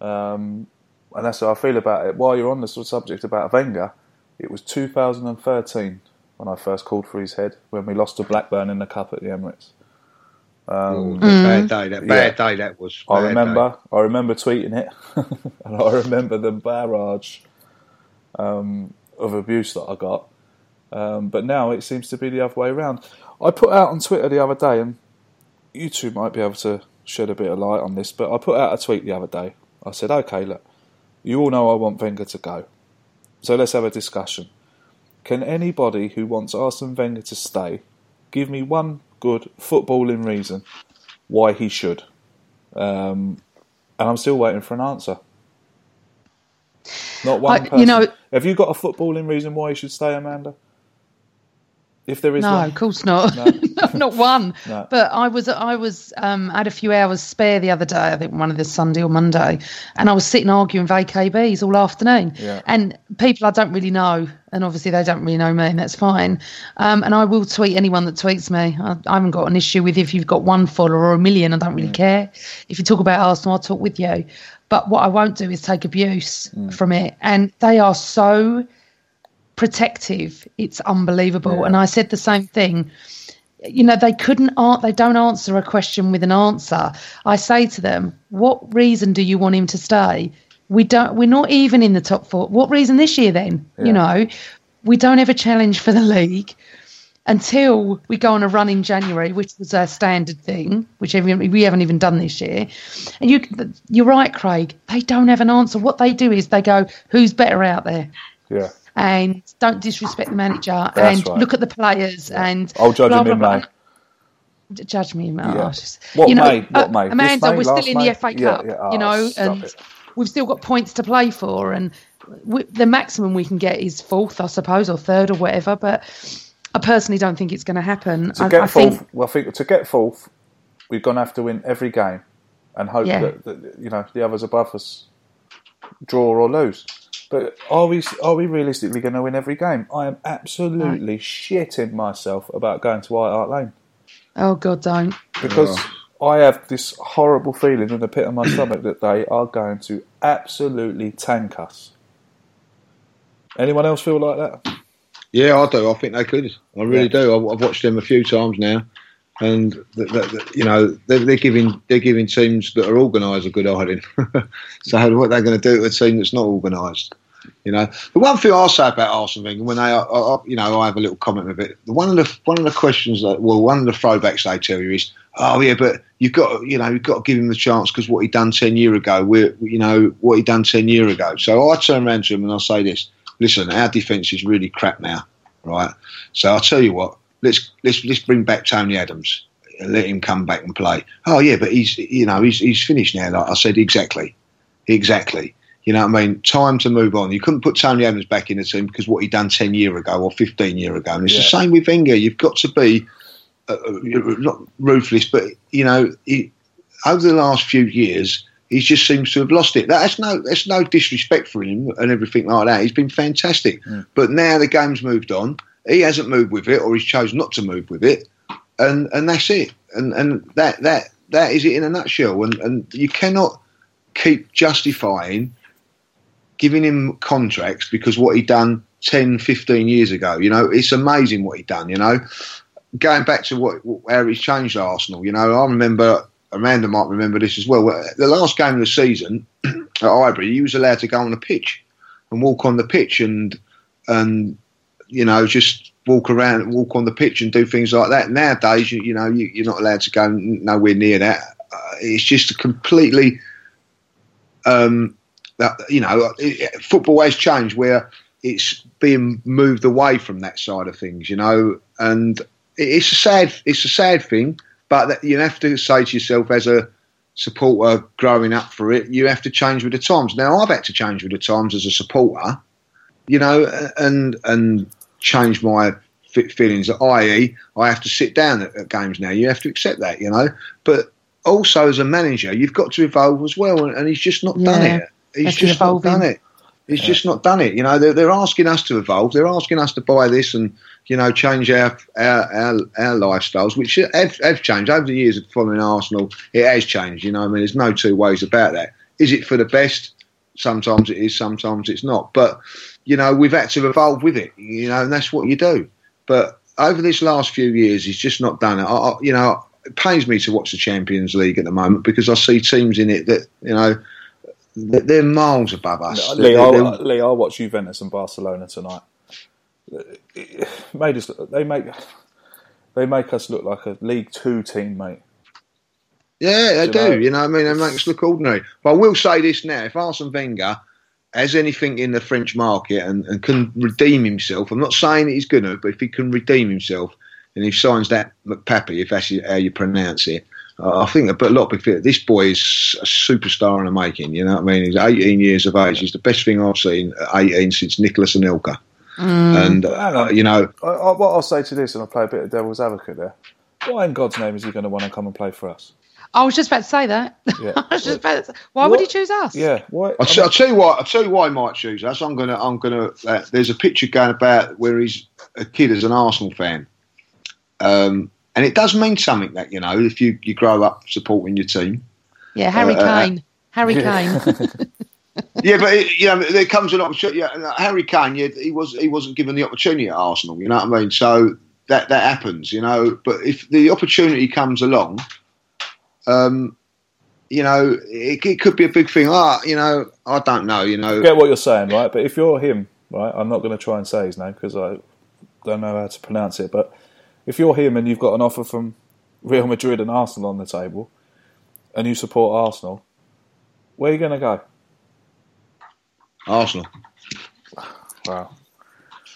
Um, and that's how I feel about it. While you're on the subject about Wenger, it was 2013 when I first called for his head when we lost to Blackburn in the cup at the Emirates. Um, that bad day, that bad yeah. day that was. I remember. day. I remember tweeting it, and I remember the barrage um, of abuse that I got. Um, but now it seems to be the other way around. I put out on Twitter the other day, and you two might be able to shed a bit of light on this. But I put out a tweet the other day. I said, "Okay, look, you all know I want Wenger to go, so let's have a discussion. Can anybody who wants Arsene Wenger to stay give me one good footballing reason why he should?" Um, and I'm still waiting for an answer. Not one I- person. you know- Have you got a footballing reason why he should stay, Amanda? If there is no, one. of course not. No. not one. No. But I was I was um, had a few hours spare the other day. I think one of the Sunday or Monday, and I was sitting arguing with AKBs all afternoon. Yeah. And people I don't really know, and obviously they don't really know me, and that's fine. Um, and I will tweet anyone that tweets me. I, I haven't got an issue with if you've got one follower or a million. I don't really care. If you talk about Arsenal, I'll talk with you. But what I won't do is take abuse from it. And they are so protective. It's unbelievable. And I said the same thing. You know, they couldn't they don't answer a question with an answer. I say to them, "What reason do you want him to stay?" We don't. We're not even in the top four. What reason this year then? You know, we don't ever challenge for the league until we go on a run in January, which was a standard thing, which we haven't even done this year. And you, you're right, Craig. They don't have an answer. What they do is they go, "Who's better out there?" Yeah. And don't disrespect the manager That's and right. look at the players and I'll judge blah, him in blah, May. blah. Judge me, Mate. Yeah. Oh, What you know, May? What uh, May? Amanda, May? we're still in May? the FA Cup, yeah. Oh, you know, and it. we've still got points to play for, and we, the maximum we can get is fourth, I suppose, or third, or whatever. But I personally don't think it's going to happen. To I, get I fourth, think well, I think to get fourth, we're gonna have to win every game, and hope Yeah. that, that you know the others above us draw or lose. But are we are we realistically going to win every game? I am absolutely shitting myself about going to White Hart Lane oh god, don't. because I have this horrible feeling in the pit of my stomach that they are going to absolutely tank us. Anyone else feel like that? Yeah, I do. I think they could. I really do. I've, I've watched them a few times now, and th th th- you know they're, they're giving they're giving teams that are organised a good hiding. so what are they're going to do to a team that's not organised? You know, the one thing I'll say about Arsenal Wenger, when they, I, you know, I have a little comment with it. One of the one of the questions that, well, one of the throwbacks they tell you is, oh yeah, but you've got, you know, you've got to give him the chance because what he done ten year ago, we're, you know, what he done ten year ago. So I turn around to him and I say this: listen, our defence is really crap now, right? So I'll tell you what, let's let's let's bring back Tony Adams. and Let him come back and play. Oh yeah, but he's you know he's he's finished now. Like I said, exactly, exactly. You know what I mean? Time to move on. You couldn't put Tony Adams back in the team because what he done ten year ago or fifteen year ago. And it's the same with Wenger. You've got to be uh, uh, not ruthless, but you know, he, over the last few years, he just seems to have lost it. That's no, that's no disrespect for him and everything like that. He's been fantastic, but now the game's moved on. He hasn't moved with it, or he's chosen not to move with it, and and that's it. And and that that that is it in a nutshell. And and you cannot keep justifying giving him contracts because what he'd done 10, 15 years ago. You know, it's amazing what he'd done. You know, going back to what how he's changed Arsenal. You know, I remember Amanda might remember this as well. The last game of the season at Highbury, he was allowed to go on the pitch and walk on the pitch and and you know just walk around, walk on the pitch and do things like that. Nowadays, you, you know, you, are not allowed to go nowhere near that. Uh, it's just completely, um, you know, football has changed where it's being moved away from that side of things, you know, and it's a sad, it's a sad thing, but you have to say to yourself as a supporter growing up for it, you have to change with the times. Now, I've had to change with the times as a supporter, you know, and and change my feelings. I.e., I have to sit down at, at games now. You have to accept that, you know. But also as a manager, you've got to evolve as well, and, and he's just not done it. He's just not done it. He's yeah. just not done it. You know, they're, they're asking us to evolve. They're asking us to buy this and you know change our our our, our lifestyles, which have, have, changed over the years of following Arsenal. It has changed. You know, I mean, there's no two ways about that. Is it for the best? Sometimes it is. Sometimes it's not. But you know, we've had to evolve with it. You know, and that's what you do. But over this last few years, he's just not done it. I, I, you know, it pains me to watch the Champions League at the moment because I see teams in it that you know they're miles above us. Lee, they're, I'll, they're, Lee, I'll watch Juventus and Barcelona tonight. It made us. They make they make us look like a League Two team, mate. Yeah, they do. do. You know, what I mean, they make us look ordinary. But I will say this now: if Arsene Wenger has anything in the French market and, and can redeem himself, I'm not saying that he's going to, but if he can redeem himself and he signs that McPappy, if that's how you pronounce it, I think but a lot of people, this boy is a superstar in the making. You know what I mean? He's 18 years of age. He's the best thing I've seen at 18 since Nicolas Anelka. Mm. And uh, you know, I, I, what I'll say to this, and I'll play a bit of devil's advocate there. Why in God's name is he going to want to come and play for us? I was just about to say that. Yeah. I was just about to say, why what? would he choose us? Yeah, why? I'll, t- I'll, tell you what. I'll tell you why he might choose us. I'm gonna. I'm gonna. Uh, there's a picture going about where he's a kid as an Arsenal fan, um, and it does mean something that you know if you, you grow up supporting your team. Yeah, Harry uh, uh Kane. Uh, Harry Kane. yeah, but it, you know there comes an opportunity. Yeah, Harry Kane. Yeah, he was he wasn't given the opportunity at Arsenal. You know what I mean? So that that happens. You know, but if the opportunity comes along um, you know, it, it, could be a big thing. Ah, you know, I don't know. You know, I get what you're saying, right? But if you're him, right, I'm not going to try and say his name because I don't know how to pronounce it. But if you're him and you've got an offer from Real Madrid and Arsenal on the table, and you support Arsenal, where are you going to go? Arsenal. Wow.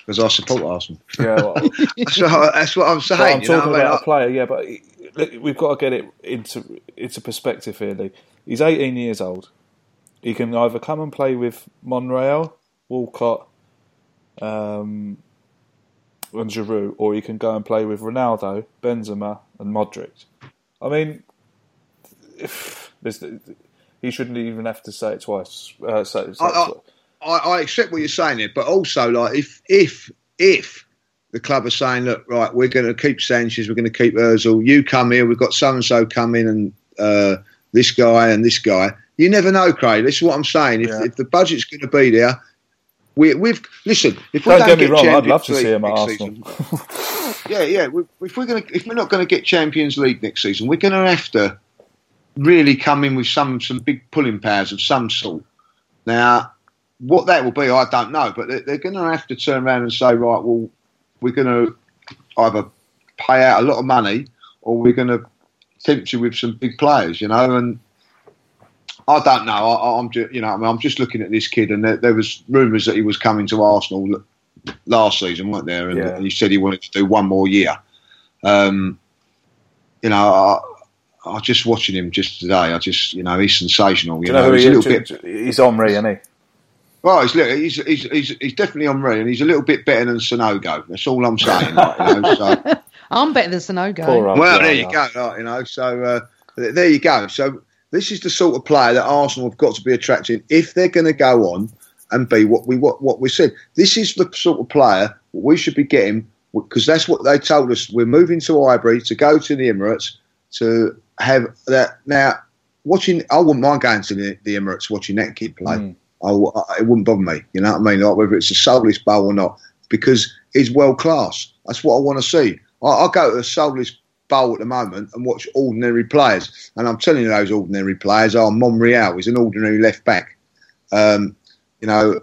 Because I support Arsenal. Yeah, well, that's, what, that's, what, I'm saying. I'm talking know? about I a player, yeah, but we've got to get it into into perspective here. Lee. He's 18 years old. He can either come and play with Monreal, Walcott, um, and Giroud, or he can go and play with Ronaldo, Benzema, and Modric. I mean, if he shouldn't even have to say it twice. Uh, say, say I, I, I, accept what you're saying there, but also like if if if the club are saying, look, right, we're going to keep Sanchez, we're going to keep Özil. You come here, we've got so and so coming, and uh, this guy and this guy. You never know, Craig. This is what I'm saying. If, yeah. if the budget's going to be there, we, have listen. If we don't, don't get, get me wrong, I'd love to see him at Arsenal. yeah, yeah. We, if we're going if we're not going to get Champions League next season, we're going to have to really come in with some some big pulling powers of some sort. Now, what that will be, I don't know, but they're, they're going to have to turn around and say, right, well, we're going to either pay out a lot of money or we're going to tempt you with some big players, you know. And I don't know. I, am just, you know, I mean, I'm just looking at this kid, and there, there was rumours that he was coming to Arsenal last season, weren't there? And, yeah. he said he wanted to do one more year. Um, you know, I, I just watching him just today. I just, you know, he's sensational. You, you know, know he's a little bit. He's Henry, isn't he? Well, he's, he's, he's, he's, he's definitely on me, and he's a little bit better than Sanogo. That's all I'm saying. Like, you know, so. I'm better than Sanogo. Well, there you go. Like, you know, so uh, there you go. So this is the sort of player that Arsenal have got to be attracting if they're going to go on and be what we what, what we said. This is the sort of player we should be getting because that's what they told us. We're moving to Highbury to go to the Emirates to have that. Now, watching, I wouldn't mind going to the, the Emirates watching that kid play. Mm. I, it wouldn't bother me. You know what I mean? Like whether it's a soulless bowl or not, because he's world class. That's what I want to see. I, I go to a soulless bowl at the moment and watch ordinary players, and I'm telling you, those ordinary players are Monreal. He's an ordinary left back. Um, you know,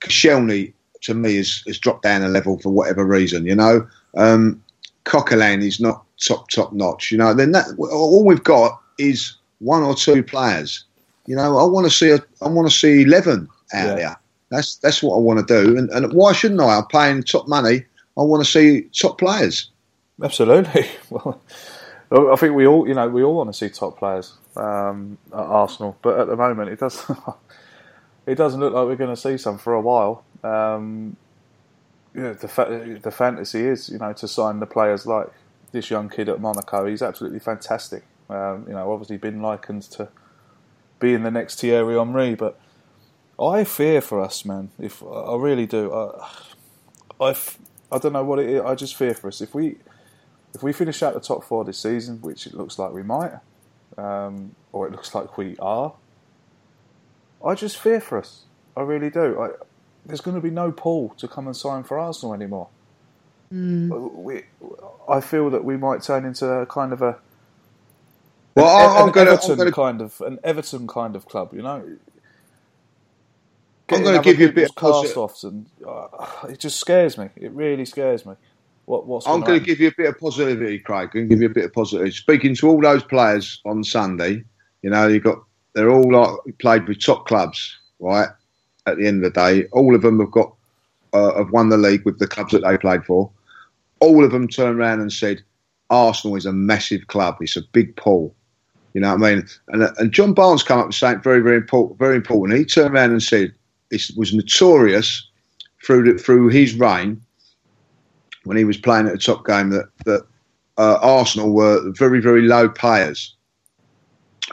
Koscielny to me has, has dropped down a level for whatever reason. You know, um, Coquelin is not top top notch. You know, then that all we've got is one or two players. You know, I want to see a, I want to see eleven out Yeah. there. That's that's what I want to do. And, and why shouldn't I? I'm paying top money. I want to see top players. Absolutely. Well, I think we all, you know, we all want to see top players um, at Arsenal, but at the moment it does. it doesn't look like we're going to see some for a while. Um, yeah, the fa- the fantasy is, you know, to sign the players like this young kid at Monaco. He's absolutely fantastic. Um, you know, obviously been likened to being the next Thierry Henry, but I fear for us, man. If I really do, I, I, I don't know what it is. I just fear for us if we if we finish out the top four this season, which it looks like we might, um, or it looks like we are. I just fear for us. I really do. I, there's going to be no Paul to come and sign for Arsenal anymore. We, I feel that we might turn into a kind of a Well, an, I- I'm an gonna- I'm Everton gonna- kind of an Everton kind of club, you know. I'm gonna give you a bit of posi- cast-offs, and uh, it just scares me. It really scares me. What what's I'm going to give you a bit of positivity, Craig. and give you a bit of positivity. Speaking to all those players on Sunday, you know, you got they're all like played with top clubs, right? At the end of the day, all of them have got uh, have won the league with the clubs that they played for. All of them turned around and said, "Arsenal is a massive club. It's a big pull." You know what I mean? And, and John Barnes came up with something very, very important. Very important. He turned around and said, "It was notorious through the, through his reign when he was playing at the top game that that uh, Arsenal were very very low players,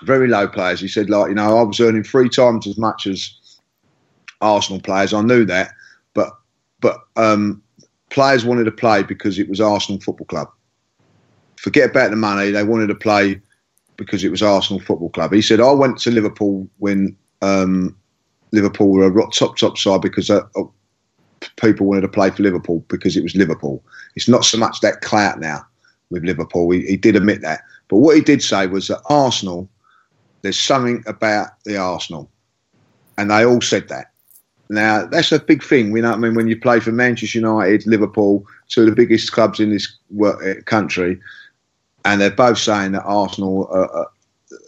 very low players. He said like you know I was earning three times as much as Arsenal players. I knew that, but but um, players wanted to play because it was Arsenal Football Club. Forget about the money; they wanted to play because it was Arsenal Football Club. He said I went to Liverpool when um, Liverpool were a top top side because. Uh, people wanted to play for Liverpool because it was Liverpool. It's not so much that clout now with Liverpool. He, he did admit that. But what he did say was that Arsenal, there's something about the Arsenal. And they all said that. Now, that's a big thing. You know I mean? When you play for Manchester United, Liverpool, two of the biggest clubs in this uh, country, and they're both saying that Arsenal, uh, uh,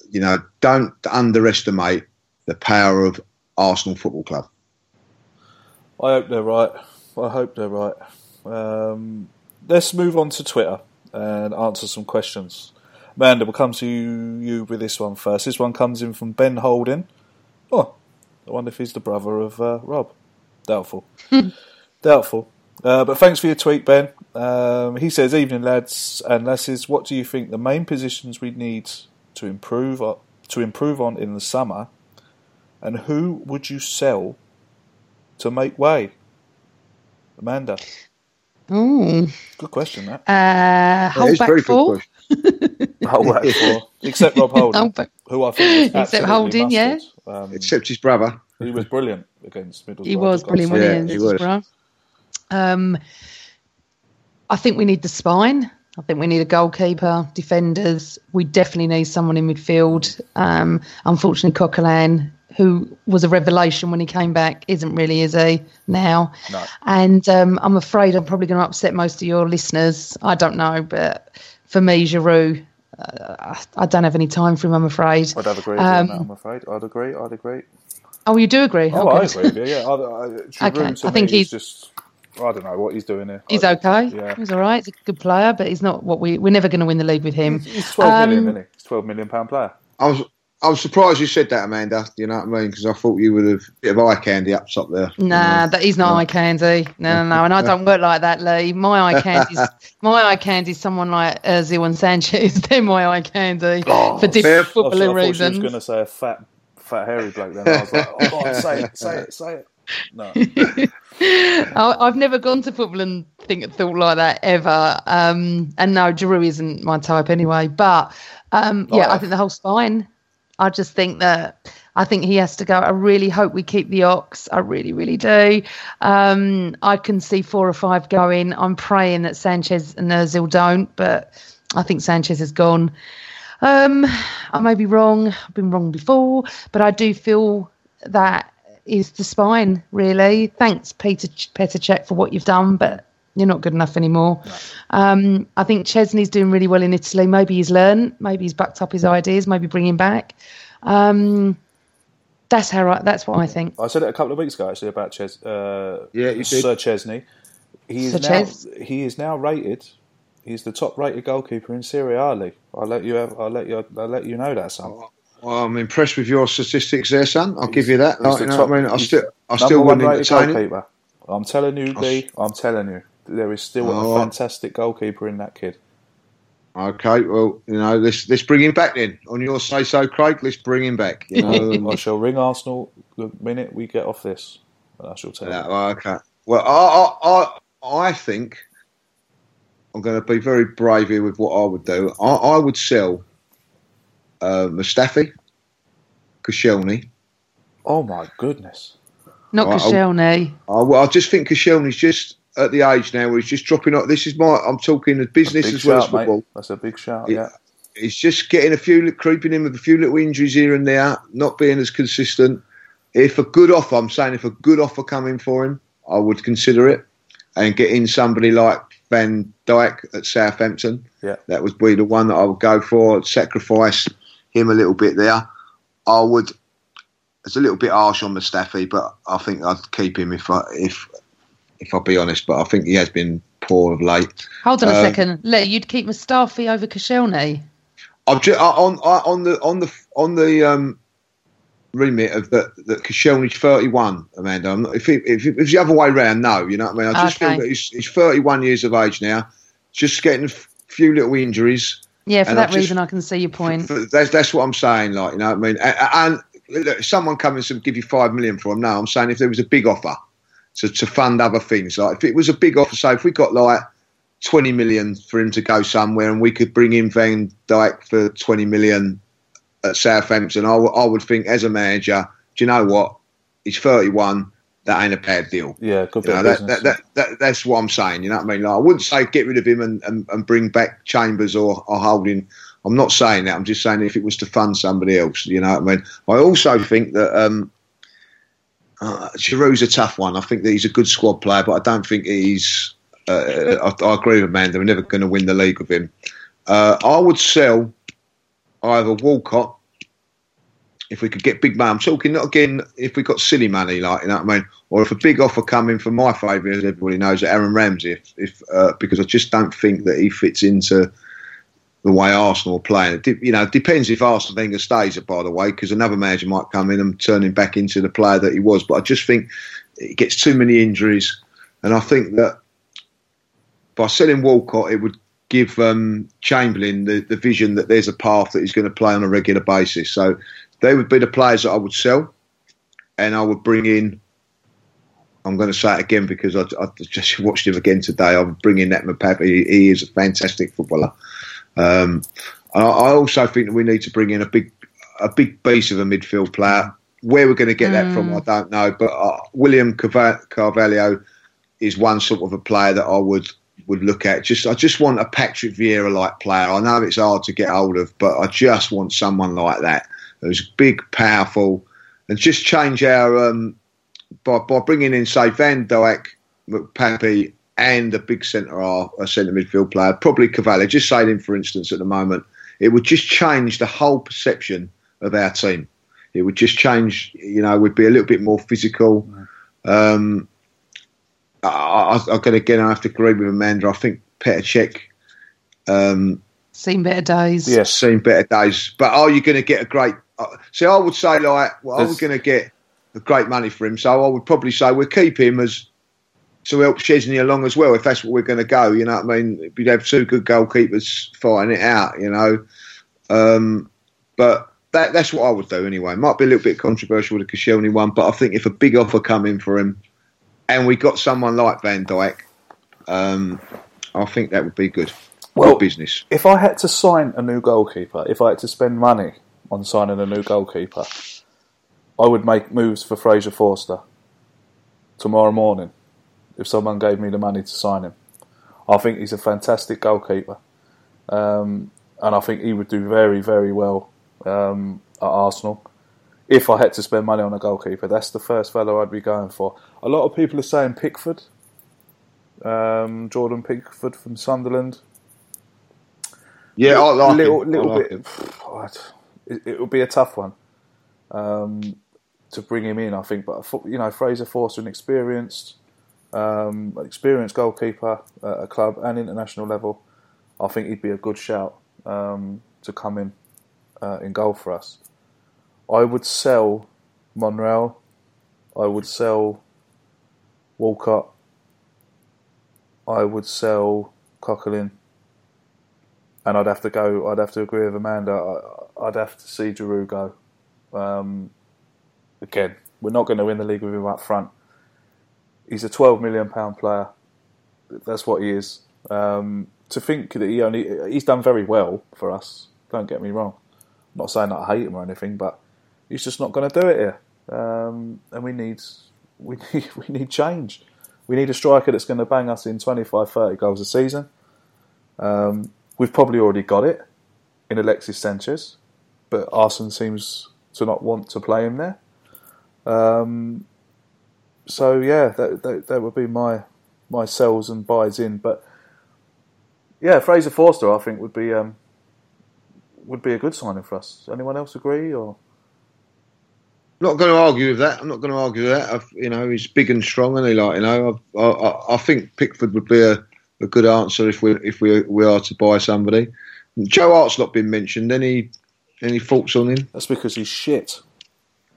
you know, don't underestimate the power of Arsenal Football Club. I hope they're right. I hope they're right. Um, let's move on to Twitter and answer some questions. Amanda, we'll come to you, with this one first. This one comes in from Ben Holding. Oh, I wonder if he's the brother of uh, Rob. Doubtful. Doubtful. Uh, but thanks for your tweet, Ben. Um, he says, "Evening, lads and lasses. What do you think the main positions we need to improve o- to improve on in the summer, and who would you sell to make way?" Amanda, Oh, good question. That uh, hold back four. whole back four, except Rob Holding, who I think was Except absolutely Holding, yeah. Um, Except his brother. he was brilliant against Middlesbrough. He was I've got to brilliant, say. wasn't Yeah, he? he. Middlesbrough? Um, I think we need the spine. I think we need a goalkeeper, defenders. We definitely need someone in midfield. Um, unfortunately, Coquelin, who was a revelation when he came back, isn't really, is he now? No. And um, I'm afraid I'm probably going to upset most of your listeners. I don't know, but for me, Giroud, uh, I don't have any time for him. I'm afraid. I'd have agreed Um, that. I'm afraid. I'd agree. I'd agree. Oh, you do agree? Oh, Okay. I agree with you. Yeah, I, I, Giroud Okay, I think he's- just. I don't know what he's doing here. He's I- okay. Yeah. He's all right. He's a good player, but he's not what we. We're never going to win the league with him. He's twelve million, Um, isn't he? He's twelve million pound player. I was I was surprised you said that, Amanda. You know what I mean? Because I thought you would have a bit of eye candy up top there. Nah, that he's not eye candy. No, no, no, and I don't work like that, Lee. My eye candy, my eye candy, is someone like Ozil and Sanchez. They're my eye candy Oh, for different I thought, I footballing thought she was going to say a fat, fat hairy bloke. Then I was like, oh, God, say it, say it, say it. No, I, I've never gone to football and think thought like that ever. Um, and no, Giroud isn't my type anyway. But um, yeah, I think the whole spine. I just think that I think he has to go. I really hope we keep the Ox. I really, really do. Um, I can see four or five going. I'm praying that Sanchez and Ozil don't, but I think Sanchez is gone. Um, I may be wrong. I've been wrong before, but I do feel that is the spine. Really, thanks, Peter Petr Cech, for what you've done, but you're not good enough anymore. Um, I think Szczesny's doing really well in Italy. Maybe he's learned. Maybe he's backed up his ideas. Maybe bring him back. Um, that's how. I, that's what I think. I said it a couple of weeks ago actually about Ches, uh, Yeah, you Sir did. Szczesny. He is Sir now Ches. he is now rated. He's the top rated goalkeeper in Serie A. League. I'll let you. Have, I'll let you. I'll let you know that, son. Well, I'm impressed with your statistics there, son. I'll give you that. Like, you know top- I mean? I he's still, I number still one wouldn't rated entertain it. goalkeeper. I'm telling you, Lee. I'm telling you, there is still Oh. a fantastic goalkeeper in that kid. Okay, well, you know, let's let's bring him back then. On your say so, Craig. Let's bring him back. You know, I shall ring Arsenal the minute we get off this, and I shall tell Yeah, you. okay. Well, I, I, I, I think I'm going to be very brave here with what I would do. I, I would sell uh, Mustafi, Koscielny. Oh my goodness! Not Right, I'll- I, well, I just think Koscielny's just at the age now where he's just dropping off. This is my. I'm talking business as well as shout, mate. That's a big shout. Yeah. Yeah. He's just getting a few, creeping in with a few little injuries here and there, not being as consistent. If a good offer, I'm saying, if a good offer coming for him, I would consider it, and get in somebody like Van Dijk at Southampton. Yeah. That would be the one that I would go for. Sacrifice him a little bit there. I would. It's a little bit harsh on Mustafi, but I think I'd keep him if I if if I'll be honest. But I think he has been poor of late. Hold on a Um, second. Lee, you'd keep Mustafi over Koscielny. I've just, on I- on the on the on the um, remit of that that Koscielny's 31, Amanda. I'm not, if, it, if it- if it's the other way round, no. You know what I mean? I just Okay. feel that he's, he's 31 years of age now, just getting a few little injuries. Yeah, for And I that just- reason, I can see your point. That's that's what I'm saying. Like you know what I mean? A- And, look, someone comes and give you five million for him, no, I'm saying if there was a big offer to to fund other things, like if it was a big offer, say if we got like 20 million for him to go somewhere and we could bring in Van Dijk for 20 million at Southampton, I would- think as a manager, do you know what? He's 31. That ain't a bad deal. Yeah, good You know, that, that, that, that, that's what I'm saying. You know what I mean? Like, I wouldn't say get rid of him and, and, and bring back Chambers or, or Holding. I'm not saying that. I'm just saying if it was to fund somebody else. You know what I mean? I also think that um, uh, Giroud's a tough one. I think that he's a good squad player, but I don't think he's. Uh, I, I agree with Amanda. We're never going to win the league with him. Uh, I would sell either Walcott if we could get big money. I'm talking not again if we got silly money, like you know what I mean, or if a big offer come in for my favourite, as everybody knows, Aaron Ramsey. If, if uh, because I just don't think that he fits into the way Arsenal are playing. It you know, it depends if Arsenal Wenger stays. it, By the way, because another manager might come in and turn him back into the player that he was. But I just think it gets too many injuries, and I think that by selling Walcott, it would give um, Chamberlain the, the vision that there's a path that he's going to play on a regular basis. So they would be the players that I would sell, and I would bring in. I'm going to say it again because I, I just watched him again today. I would bring in that Mbappe. He, he is a fantastic footballer. Um, I, I also think that we need to bring in a big, a big beast of a midfield player. Where we're going to get that from, I don't know. But uh, William Carva- Carvalho is one sort of a player that I would would look at. Just I just want a Patrick Vieira like player. I know it's hard to get hold of, but I just want someone like that who's big, powerful, and just change our um, by by bringing in say Van Dijk, McPappy, and a big centre half, a centre midfield player, probably Cavalli. Just saying him for instance at the moment, it would just change the whole perception of our team. It would just change. You know, we'd be a little bit more physical. Um, I, I, I'm going to again. I have to agree with Amanda. I think Petr Cech um, Seen better days. Yes. seen better days. But are you going to get a great? Uh, see, I would say like, well, are we going to get a great money for him? So I would probably say we'll keep him as to help Szczesny along as well. If that's what we're going to go, you know what I mean? We'd have two good goalkeepers fighting it out, you know. Um, but that, that's what I would do anyway. Might be a little bit controversial with the Koscielny one, but I think if a big offer come in for him, and we got someone like Van Dijk, um, I think that would be good. Well- good business. If I had to sign a new goalkeeper, if I had to spend money, on signing a new goalkeeper, I would make moves for Fraser Forster tomorrow morning if someone gave me the money to sign him. I think he's a fantastic goalkeeper, um, and I think he would do very, very well um, at Arsenal. If I had to spend money on a goalkeeper, that's the first fellow I'd be going for. A lot of people are saying Pickford, um, Jordan Pickford from Sunderland. Yeah, I like little, him. little like bit. It, it would be a tough one um, to bring him in, I think. But you know, Fraser Forster, an experienced, um, experienced goalkeeper at a club and international level, I think he'd be a good shout um, to come in uh, in goal for us. I would sell Monreal. I would sell Walcott. I would sell Coquelin. And I'd have to go. I'd have to agree with Amanda. I, I'd have to see Giroud go. Um, again, we're not going to win the league with him up front. He's a twelve million pound player. That's what he is. Um, to think that he only he's done very well for us. Don't get me wrong. I'm not saying that I hate him or anything, but he's just not going to do it here. Um, and we need we need we need change. We need a striker that's going to bang us in 25, 30 goals a season. Um, we've probably already got it in Alexis Sanchez, but Arsenal seems to not want to play him there. Um, so yeah, that, that that would be my my sells and buys in. But yeah, Fraser Forster, I think would be um, would be a good signing for us. Anyone else agree or? not going to argue with that. I'm not going to argue with that. I've, you know, he's big and strong, and he like you know. I, I, I think Pickford would be a, a good answer if we if we we are to buy somebody. Joe Hart's not been mentioned. Any any thoughts on him? That's because he's shit.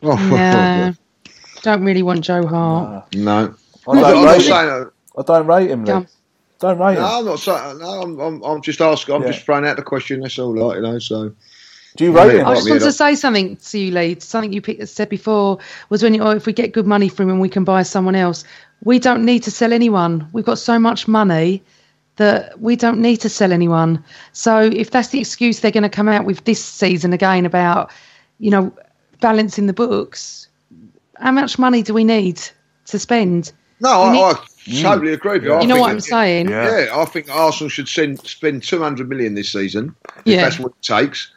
Oh, Yeah. Don't really want Joe Hart. no. I don't rate him. I don't rate him. Lee. Come. Don't rate him. No, I'm not saying. No, I'm, I'm, I'm just asking. I'm Yeah. just throwing out the question. That's all, like you know. So Do you rate him? I just Yeah, want to that- say something to you, Lee. Something you picked, said before was when you, oh, if we get good money from him, we can buy someone else. We don't need to sell anyone. We've got so much money that we don't need to sell anyone. So if that's the excuse they're going to come out with this season again about, you know, balancing the books, how much money do we need to spend? no, We I, need- I totally agree with you. I You know what I'm saying? Yeah. I think Arsenal should send, spend 200 million this season if Yeah. that's what it takes.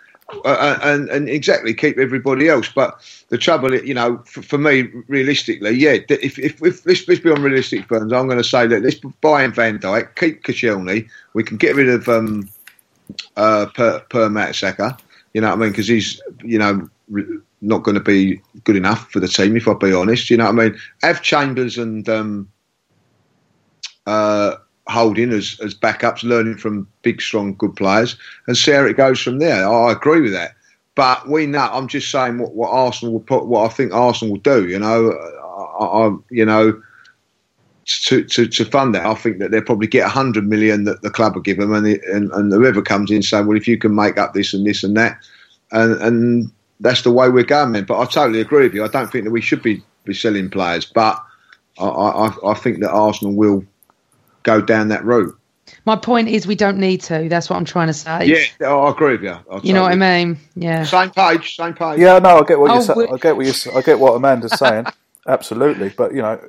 Uh, and and exactly keep everybody else. But the trouble, you know, for, for me, realistically, yeah. If if, if let's, let's be unrealistic, Burns, I'm going to say that let's buy in Van Dijk, keep Koscielny. We can get rid of um, uh, per per Mertesacker. You know what I mean? Because he's you know re- not going to be good enough for the team. If I be honest, you know what I mean? Have Chambers and um, uh, Holding as, as backups, learning from big, strong, good players, and see how it goes from there. I agree with that. But we know. I'm just saying what, what Arsenal will put, what I think Arsenal will do. You know, I, I, you know, to, to to fund that, I think that they'll probably get hundred million that the club will give them, and, the, and and whoever comes in saying, well, if you can make up this and this and that, and and that's the way we're going. Man. But I totally agree with you. I don't think that we should be be selling players, but I I, I think that Arsenal will go down that route. My point is, we don't need to. That's what I'm trying to say. Yeah, I agree with you. I You know what I mean? Yeah. Same page, same page. Yeah, no, I get what Oh, you're saying. I get what you. I get what Amanda's saying. Absolutely, but you know,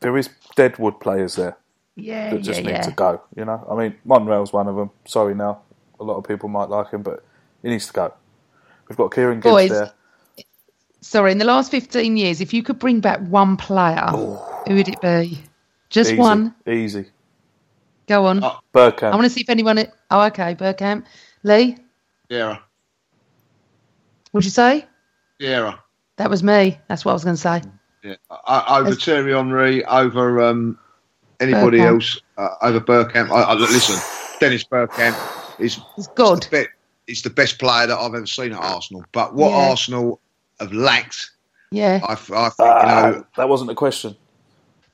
there is deadwood players there Yeah, that just yeah, need yeah. to go. You know, I mean, Monreal's one of them. Sorry, now a lot of people might like him, but he needs to go. We've got Kieran Gibbs Boys, there. Sorry, in the last 15 years, if you could bring back one player, who would it be? Just Easy, one. easy. Go on. Bergkamp. I want to see if anyone. Oh, okay, Bergkamp. Lee, Yeah, would you say? yeah. That was me. That's what I was going to say. Yeah, I, over As- Terry Henry, over um, anybody Bergkamp. else, uh, over Bergkamp. I, I, listen, Dennis Bergkamp is It's good. the be- he's the best player that I've ever seen at Arsenal. But what Yeah. Arsenal have lacked, Yeah. I, I think, Ah, you know, that wasn't the question.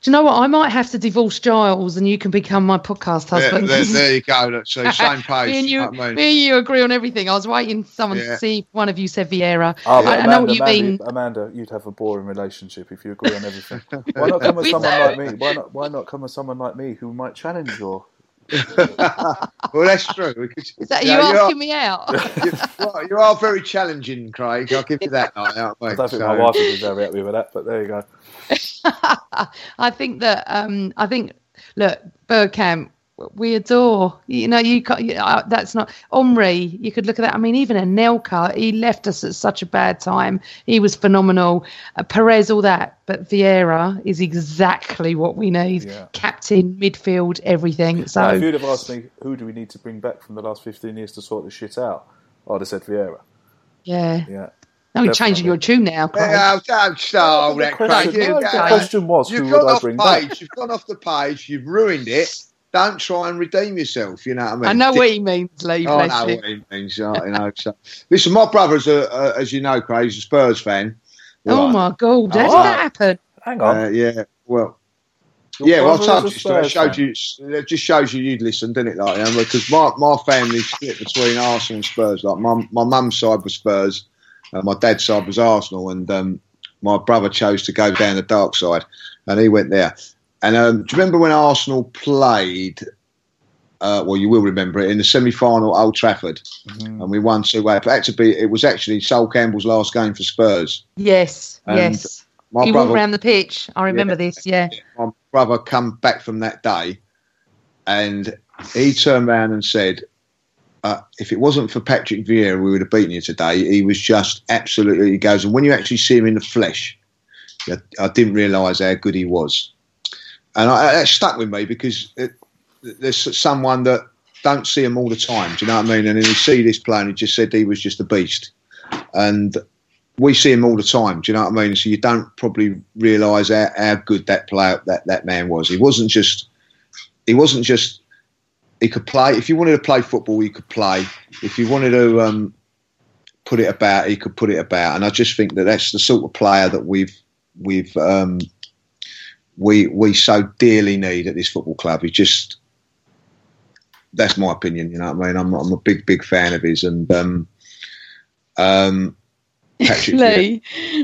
Do you know what? I might have to divorce Giles, and you can become my podcast there, husband. there, there you go. Look, So same page. me and you, I mean? me and you agree on everything. I was waiting for someone Yeah. to see one of you said Vieira. Oh, I, but I know what you Amanda, mean. Amanda, you'd have a boring relationship if you agree on everything. Why not come with someone like me? Why not? Why not come with someone like me who might challenge your well, that's true. Because, Is that you you know, asking are, me out? you, well, you are very challenging, Craig. I'll give you that. Night, I don't think my wife would be very happy with that, but there you go. I think that um, I think look, Bergkamp, we adore. You know, you can't. You, uh, that's not Omri. You could look at that. I mean, even Anelka, he left us at such a bad time. He was phenomenal. Uh, Pires, all that, but Vieira is exactly what we need. Yeah. Captain, midfield, everything. So Now, if you'd have asked me who do we need to bring back from the last 15 years to sort this shit out, I'd have said Vieira. yeah. Yeah. No, you're changing your tune now. Craig. Yeah, don't start all that, question- Craig. You- the question was, you've who gone would I off bring page. back? You've gone off the page. You've ruined it. Don't try and redeem yourself. You know what I mean? I know what he means, Lee. Oh, I bless know you. what he means. You know, so. Listen, my brother's, a, a, as you know, Craig, he's a Spurs fan. Oh my God, how did Oh. that happen? Hang on. Uh, yeah, well, Your yeah, well, I brother told you, a it Spurs showed you, it just shows you you'd listen, didn't it? Like, you know, because my, my family split between Arsenal and Spurs. Like, my my mum's side was Spurs, uh, my dad's side was Arsenal, and um, my brother chose to go down the dark side, and he went there. And um, do you remember when Arsenal played? Uh, well, you will remember it in the semi-final at Old Trafford, Mm-hmm. and we won two 0 But it had to be. It was actually Sol Campbell's last game for Spurs. Yes, And yes. my he brother- walked around the pitch. I remember Yeah. this. Yeah. my brother come back from that day and he turned around and said, uh, if it wasn't for Patrick Vieira, we would have beaten you today. He was just absolutely, he goes, and when you actually see him in the flesh, I, I didn't realise how good he was. And I, that stuck with me because it, there's someone that don't see him all the time. Do you know what I mean? And then you see this player and he just said he was just a beast. And we see him all the time. Do you know what I mean? So you don't probably realise how, how good that player, that, that man was. He wasn't just, he wasn't just, he could play. If you wanted to play football, he could play. If you wanted to um, put it about, he could put it about. And I just think that that's the sort of player that we've, we've, um, we, we so dearly need at this football club. He just, that's my opinion. You know what I mean? I'm, I'm a big, big fan of his, and um, um, Patrick. Lee,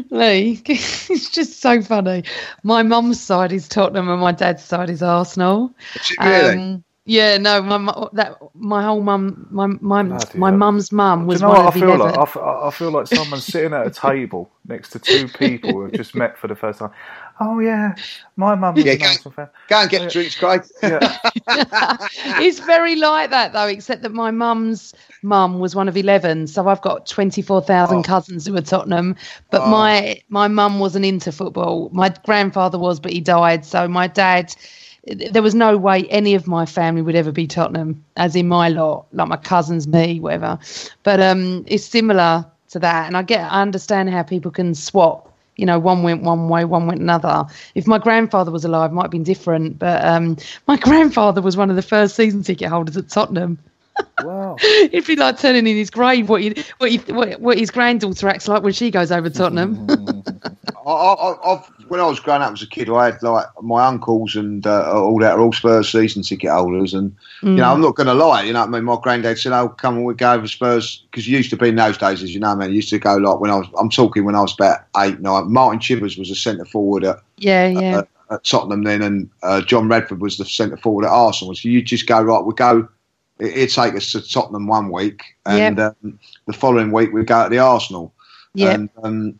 Lee, it's just so funny. My mum's side is Tottenham and my dad's side is Arsenal. Is really? Um, yeah, no, my that my whole mum, my my Bloody my mum's mum Do was you know one what I feel eleven. like? I, f- I feel like someone's sitting at a table next to two people who have just met for the first time. Oh yeah, my mum was Yeah, an go- Arsenal fan. Go and get drinks, Craig. Yeah. it's very like that though, except that my mum's mum was one of eleven, so I've got twenty four thousand Oh. cousins who are Tottenham. But Oh. my my mum wasn't into football. My grandfather was, but he died. So my dad, there was no way any of my family would ever be Tottenham, as in my lot, like my cousins, me, whatever. But um, it's similar to that, and I get, I understand how people can swap. You know, one went one way, one went another. If my grandfather was alive, it might have been different. But um, my grandfather was one of the first season ticket holders at Tottenham. Wow. It'd be like turning in his grave what, he, what, he, what, what his granddaughter acts like when she goes over to Tottenham. I, I, I've, when I was growing up as a kid, I had like my uncles and uh, all that are all Spurs season ticket holders, and you know I'm not going to lie, you know what I mean. My granddad said, "Oh, come on, we go over Spurs," because you used to be in those days, as you know, man. You used to go like when I was, I'm talking when I was about eight, nine. Martin Chivers was a centre forward at, yeah, yeah. at, at Tottenham then, and uh, John Radford was the centre forward at Arsenal. So you just go right, we go. it- It'd take us to Tottenham one week, and um, the following week we'd go to the Arsenal. Yeah. And um,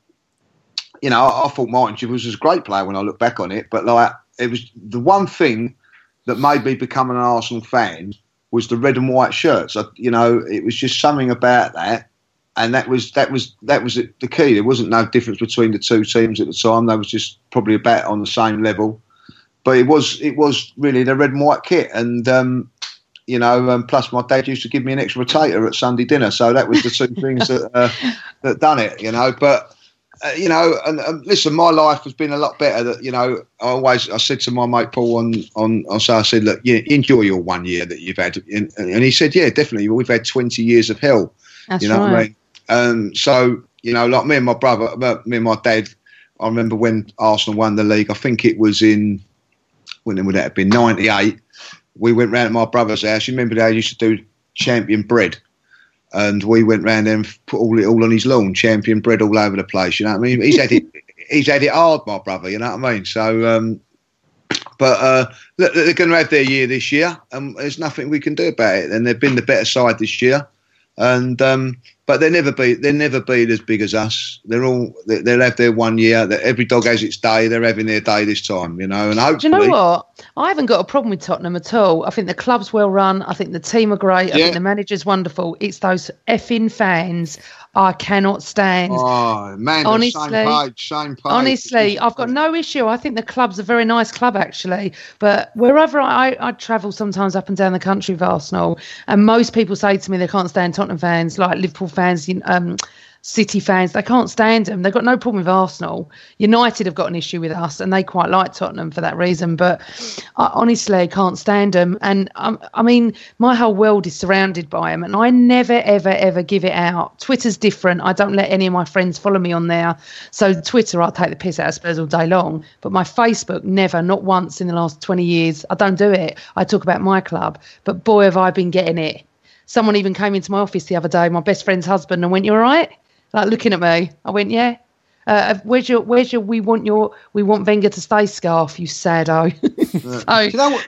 you know, I, I thought Martin was a great player when I look back on it, but like it was the one thing that made me become an Arsenal fan was the red and white shirts. I, you know, it was just something about that, and that was that was that was the key. There wasn't no difference between the two teams at the time. They was just probably about on the same level, but it was it was really the red and white kit, and um, you know, um, plus my dad used to give me an extra potato at Sunday dinner, so that was the two things that uh, that done it. You know, but uh, you know, and, and listen, my life has been a lot better. That you know, I always I said to my mate Paul on on, on so I said, look, yeah, enjoy your one year that you've had, and, and he said, yeah, definitely, we've had twenty years of hell. That's you know what I right. mean? Um, so you know, like me and my brother, uh, me and my dad. I remember when Arsenal won the league. I think it was in when would that have been '98. We went round to my brother's house. You remember they used to do champion bread, and we went round there and put all it all on his lawn, champion bread all over the place. You know what I mean? He's had it. He's had it hard, my brother. You know what I mean? So, um, But uh, they're going to have their year this year, and there's nothing we can do about it. And they've been the better side this year, and um, but they'll never be they'll never be as big as us. They're all they- they'll have their one year. That every dog has its day. They're having their day this time, you know. And hopefully, Do you know what? I haven't got a problem with Tottenham at all. I think the club's well run. I think the team are great. I Yeah. think the manager's wonderful. It's those effing fans I cannot stand. Oh man, Honestly- same page, same page. Honestly, I've got no issue. I think the club's a very nice club, actually. But wherever I, I travel sometimes up and down the country with Arsenal, and most people say to me they can't stand Tottenham fans, like Liverpool fans, you know, um, City fans, they can't stand them. They've got no problem with Arsenal. United have got an issue with us, and they quite like Tottenham for that reason. But I honestly can't stand them. And um, I mean, my whole world is surrounded by them, and I never, ever, ever give it out. Twitter's different. I don't let any of my friends follow me on there. So Twitter, I'll take the piss out of Spurs all day long. But my Facebook, never, not once in the last 20 years. I don't do it. I talk about my club. But boy, have I been getting it. Someone even came into my office the other day, my best friend's husband, and went, "You all right?" Like looking at me. I went, "Yeah." Uh, where's your where's your we want your we want Wenger to stay scarf, you sado. do you know what?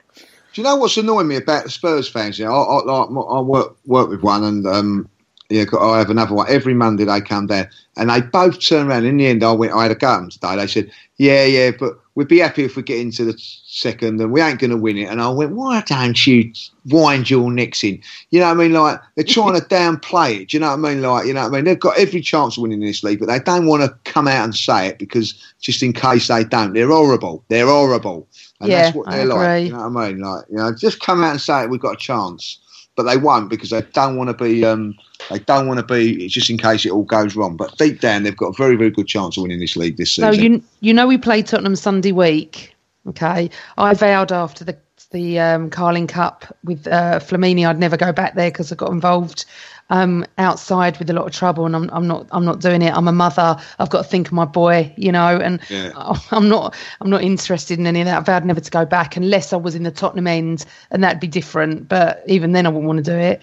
Do you know what's annoying me about the Spurs fans? Yeah, I, I, like, I work work with one, and um, yeah, I have another one every Monday. They come down, and they both turn around. In the end, I went. I had a go at them today. They said, "Yeah, yeah, but we'd be happy if we get into the second, and we ain't going to win it." And I went, "Why don't you wind your necks in?" You know what I mean? Like they're trying to downplay it. Do you know what I mean? Like you know what I mean? They've got every chance of winning this league, but they don't want to come out and say it because just in case they don't, they're horrible. They're horrible. And Yeah, that's what they're like. You know what I mean? Like, you know, just come out and say it, we've got a chance. But they won't because they don't want to be. Um, they don't want to be just in case it all goes wrong. But deep down, they've got a very, very good chance of winning this league this season. So you you know we played Tottenham Sunday week. Okay, I vowed after the the um, Carling Cup with uh, Flamini I'd never go back there because I got involved um, outside with a lot of trouble, and I'm I'm not I'm not doing it. I'm a mother. I've got to think of my boy, you know, and Yeah. I'm not I'm not interested in any of that. I vowed never to go back unless I was in the Tottenham end, and that'd be different. But even then, I wouldn't want to do it.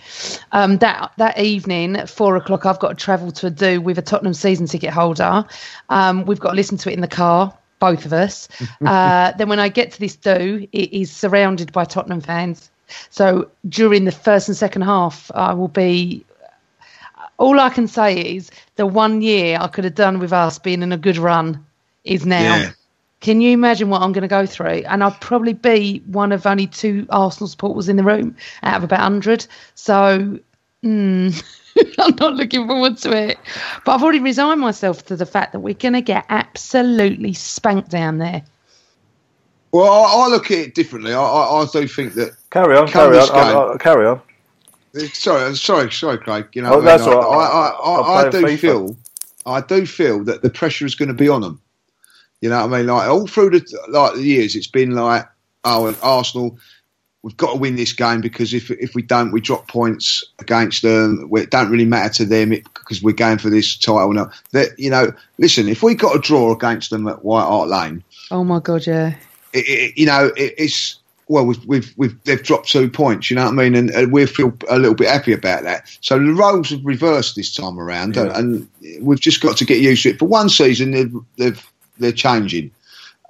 Um, that that evening at four o'clock, I've got to travel to a do with a Tottenham season ticket holder. Um, we've got to listen to it in the car, both of us. uh, then when I get to this do, it is surrounded by Tottenham fans. So during the first and second half, I will be all I can say is the one year I could have done with us being in a good run is now. Yeah. Can you imagine what I'm going to go through? And I'll probably be one of only two Arsenal supporters in the room out of about 100. So mm, I'm not looking forward to it. But I've already resigned myself to the fact that we're going to get absolutely spanked down there. Well, I, I look at it differently. I, I, I do think that. Carry on, carry on, this I- I- carry on. Sorry, sorry, sorry, Craig. You know, Oh, what that's I, mean? all right. I, I, I'll I, I do FIFA. feel, I do feel that the pressure is going to be on them. You know what I mean? Like all through the like the years, it's been like, oh, and Arsenal, we've got to win this game because if if we don't, we drop points against them. It don't really matter to them because we're going for this title. No, that you know, listen, if we got a draw against them at White Hart Lane, Oh my God, yeah. it, it, you know, it, it's well, we've, we've, we've, they've dropped two points, you know what I mean? And, and we feel a little bit happy about that. So the roles have reversed this time around, Yeah. and we've just got to get used to it. For one season, they've, they've, they're changing.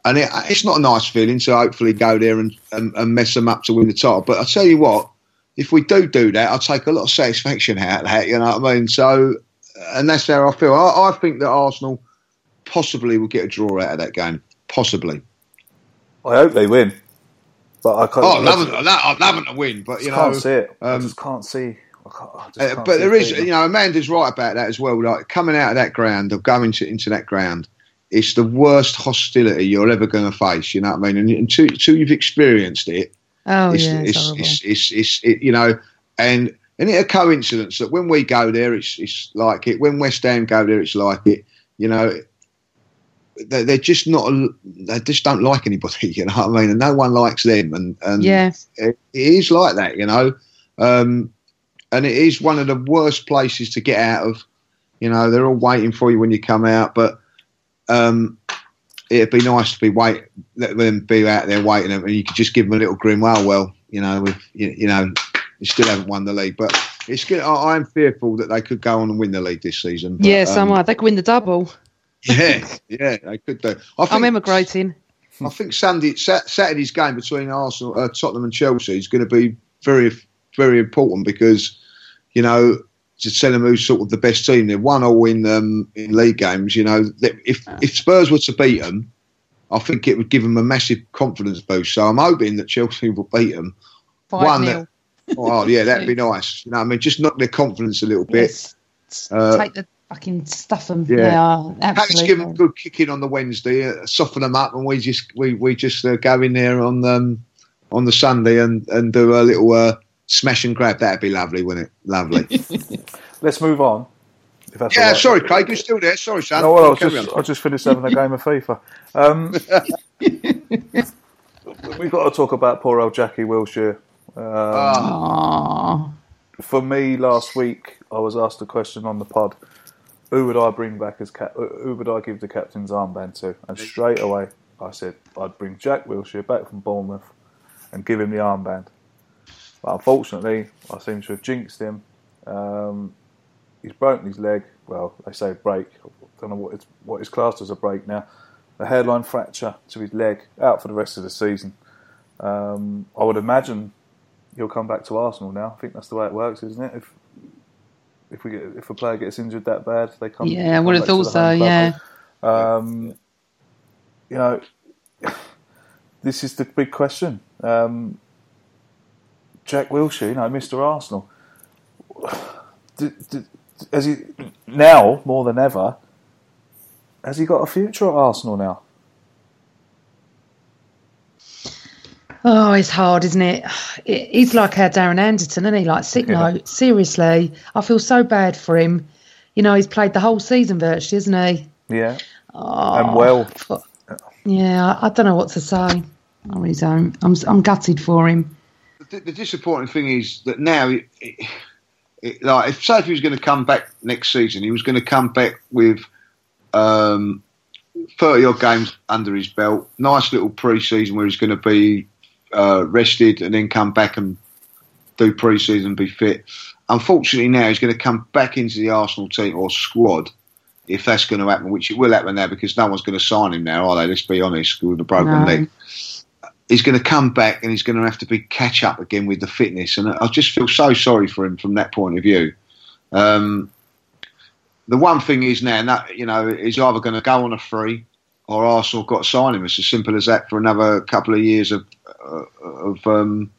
And it, it's not a nice feeling to hopefully go there and, and, and mess them up to win the title. But I tell you what, if we do do that, I'll take a lot of satisfaction out of that, you know what I mean? So, and that's how I feel. I, I think that Arsenal possibly will get a draw out of that game. Possibly. I hope they win. But I can't. Oh, I'd love, them, I'd love- love them to win, but you I know, can't see it. I um, just can't see. I can't, I uh, but there is, Peter. you know, Amanda's right about that as well. Like coming out of that ground or going to, into that ground, it's the worst hostility you're ever going to face. You know what I mean? And until, until you've experienced it, Oh, it's, yeah, it's, it's, it's, it's, it's, it, you know, and and it's a coincidence that when we go there, it's it's like it. When West Ham go there, it's like it. You know, they- they're just not. They just don't like anybody. You know what I mean? And no one likes them. And and Yeah. it, it is like that. You know, um, and it is one of the worst places to get out of. You know, they're all waiting for you when you come out, but. Um, It'd be nice to be wait, let them be out there waiting, and you could just give them a little grin. Well, well, you know, with you, you know, you still haven't won the league, but it's good. I, I'm fearful that they could go on and win the league this season. but, yeah, so am um, I. They could win the double. Yeah, yeah, they could do. I I'm think, emigrating. I think Sunday Saturday's game between Arsenal, uh, Tottenham, and Chelsea is going to be very, very important because you know to tell them who's sort of the best team. They've won all in um, in league games. You know, if if Spurs were to beat them, I think it would give them a massive confidence boost. So I'm hoping that Chelsea will beat them. Five One that, oh yeah, that'd be nice. You know, I mean, just knock their confidence a little bit. Yes. Uh, Take the fucking stuff them. yeah. They are Perhaps absolutely. give them a good kicking on the Wednesday, uh, soften them up, and we just we we just uh, go in there on um, on the Sunday and and do a little uh, smash and grab. That'd be lovely, wouldn't it? Lovely. Let's move on. If that's yeah, right. sorry, Craig, you're still there. Sorry, son. No, well, I was just, on. I just finished having a game of FIFA. Um, we've got to talk about poor old Jackie Wilshere. Um, Aw. For me, last week, I was asked a question on the pod who would I bring back as cap? Who would I give the captain's armband to? And straight away, I said I'd bring Jack Wilshere back from Bournemouth and give him the armband. But unfortunately, I seem to have jinxed him. Um, he's broken his leg. Well, they say break. I don't know what it's what is classed as a break now. A hairline fracture to his leg, out for the rest of the season. Um, I would imagine he'll come back to Arsenal now. I think that's the way it works, isn't it? If if we get, if a player gets injured that bad, they come. Yeah, I come would have thought so, yeah. Um, you know, this is the big question. Um, Jack Wilshere, you know, Mr. Arsenal, has he now more than ever? Has he got a future at Arsenal now? Oh, it's hard, isn't it? It- He's like our Darren Anderton, isn't he? Like sick Yeah. note. Seriously, I feel so bad for him. You know, he's played the whole season virtually, isn't he? Yeah, Oh, and well, Yeah, I, I don't know what to say. I really don't. I'm I'm gutted for him. the, the disappointing thing is that now, it, it, it, like, if say if he was going to come back next season, he was going to come back with um, thirty odd games under his belt, nice little pre-season where he's going to be uh, rested and then come back and do pre-season be fit. Unfortunately, now he's going to come back into the Arsenal team or squad. If that's going to happen, which it will happen now, because no one's going to sign him now, are they? Let's be honest, with a broken No. leg he's going to come back and he's going to have to be catch up again with the fitness. And I just feel so sorry for him from that point of view. Um, the one thing is now, that, you know, he's either going to go on a free or Arsenal got to sign him. It's as simple as that for another couple of years of, uh, of um,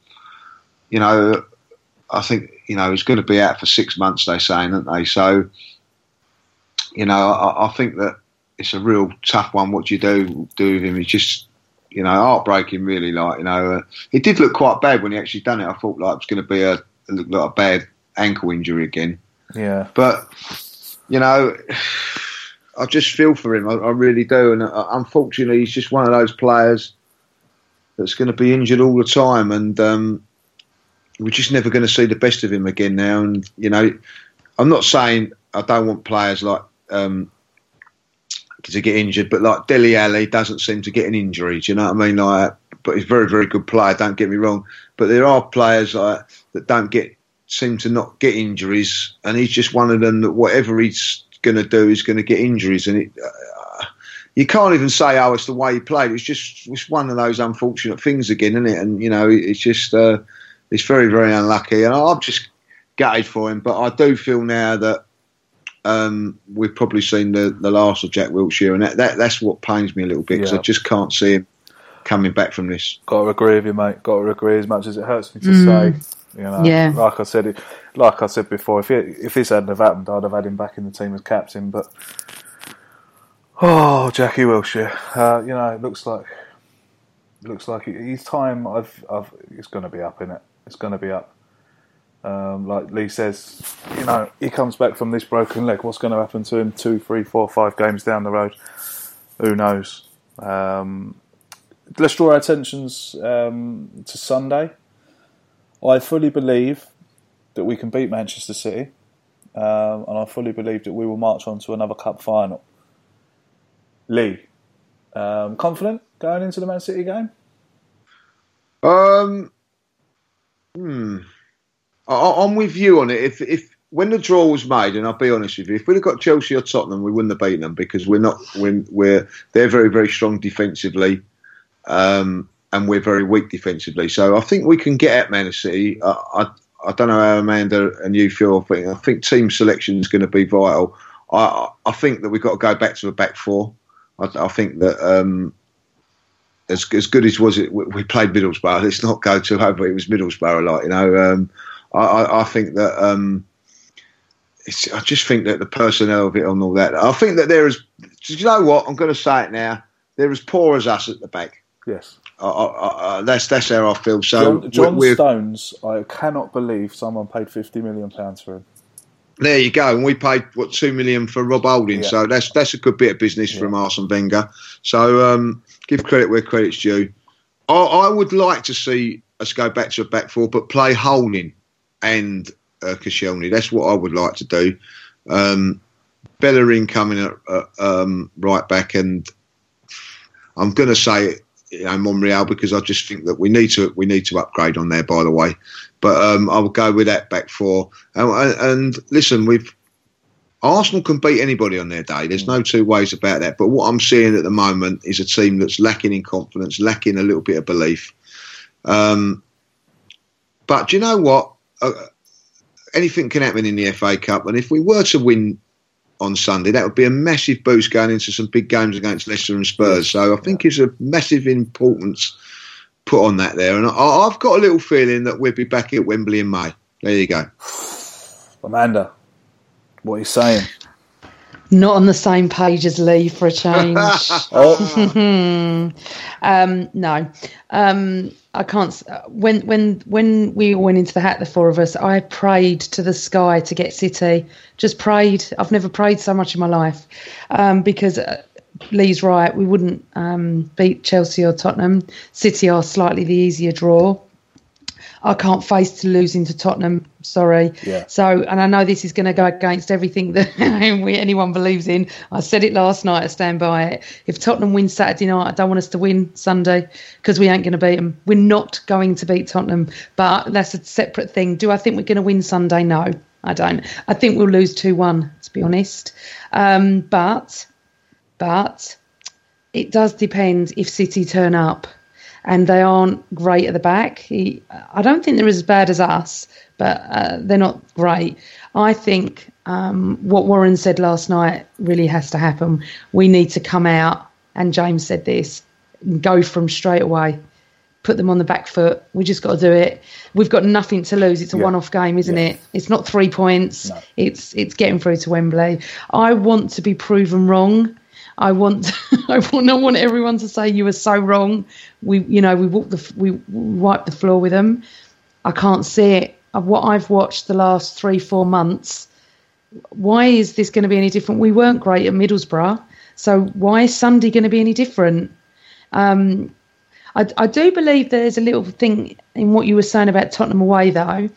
you know, I think, you know, he's going to be out for six months, they're saying, aren't they? So, you know, I, I think that it's a real tough one. What do you do do with him? He's just, you know, heartbreaking. Really, like you know, uh, it did look quite bad when he actually done it. I thought like it was going to be a looked like a bad ankle injury again. yeah. But you know, I just feel for him. I, I really do. And uh, unfortunately, he's just one of those players that's going to be injured all the time, and um, we're just never going to see the best of him again now. And you know, I'm not saying I don't want players like. Um, to get injured, but like Dele Alli doesn't seem to get an injury. Do you know what I mean? Like, but he's a very, very good player. Don't get me wrong, but there are players that don't get seem to not get injuries, and he's just one of them that whatever he's going to do is going to get injuries, and it. Uh, you can't even say, "Oh, it's the way he played." It's just it's one of those unfortunate things again, isn't it? And you know, it's just uh, it's very, very unlucky, and I'm just gutted for him. But I do feel now that um, we've probably seen the, the last of Jack Wilshere, and that, that that's what pains me a little bit because Yeah. I just can't see him coming back from this. Got to agree with you, mate. Got to agree as much as it hurts me to Mm. say. You know, Yeah. like I said, it, like I said before, if if this hadn't have happened, I'd have had him back in the team as captain. But oh, Jackie Wilshere, uh, you know, it looks like looks like his time. I've, I've, it's going to be up in it. It's going to be up. Um, like Lee says, you know, he comes back from this broken leg. What's going to happen to him two, three, four, five games down the road? Who knows? Um, let's draw our attentions um, to Sunday. I fully believe that we can beat Manchester City, um, and I fully believe that we will march on to another cup final. Lee, um, confident going into the Man City game? Um, hmm. I, I'm with you on it. If if when the draw was made, and I'll be honest with you, if we'd have got Chelsea or Tottenham, we wouldn't have beaten them because we're not. We're, we're they're very very strong defensively. um, and we're very weak defensively. So I think we can get at Man City. I, I don't know how Amanda and you feel. I think, I think team selection is going to be vital. I, I think that we've got to go back to a back four. I, I think that um, as as good as was it, we, we played Middlesbrough. Let's not go too over. It was Middlesbrough, like you know. Um, I, I, think that um, I just think that the personnel of it and all that. I think that there is. You know what? I'm going to say it now. They're as poor as us at the back. Yes. I, that's that's how I feel. So John, John we're, Stones, I cannot believe someone paid fifty million pounds for him. there you go. And we paid what two million for Rob Holding. Yeah. So that's that's a good bit of business from Arsene Wenger. So um, give credit where credit's due. I, I would like to see us go back to a back four, but play Holding and uh, Koscielny. That's what I would like to do. Um, Bellerin coming at uh, um, right back, and I'm going to say you know Monreal because I just think that we need to we need to upgrade on there. By the way, but um, I will go with that back four. And, and, listen, we've Arsenal can beat anybody on their day. There's no two ways about that. But what I'm seeing at the moment is a team that's lacking in confidence, lacking a little bit of belief. Um, but do you know what? Uh, anything can happen in the FA Cup, and if we were to win on Sunday, that would be a massive boost going into some big games against Leicester and Spurs. So I think it's a massive importance put on that there, and I, I've got a little feeling that we'll be back at Wembley in May. There you go. Amanda, what are you saying? Not on the same page as Lee for a change. um, no, um, I can't. When when when we went into the hat, the four of us, I prayed to the sky to get City. Just prayed. I've never prayed so much in my life um, because. Uh, Lee's right. We wouldn't um, beat Chelsea or Tottenham. City are slightly the easier draw. I can't face to losing to Tottenham. Sorry. Yeah. So, and I know this is going to go against everything that we, anyone believes in. I said it last night. I stand by it. If Tottenham win Saturday night, I don't want us to win Sunday because we ain't going to beat them. We're not going to beat Tottenham, but that's a separate thing. Do I think we're going to win Sunday? No, I don't. I think we'll lose two one. To be honest, um, but but it does depend if City turn up and they aren't great at the back. He, I don't think they're as bad as us, but uh, they're not great. I think um, what Warren said last night really has to happen. We need to come out, and James said this, go from straight away. Put them on the back foot. We just got to do it. We've got nothing to lose. It's a Yeah. one-off game, isn't Yeah. it? It's not three points. No. It's it's getting through to Wembley. I want to be proven wrong. I want I want I want everyone to say you were so wrong. We you know we walked the we wiped the floor with them. I can't see it. What I've watched the last three four months, why is this going to be any different? We weren't great at Middlesbrough, so why is Sunday going to be any different? Um, I, I do believe there's a little thing in what you were saying about Tottenham away, though.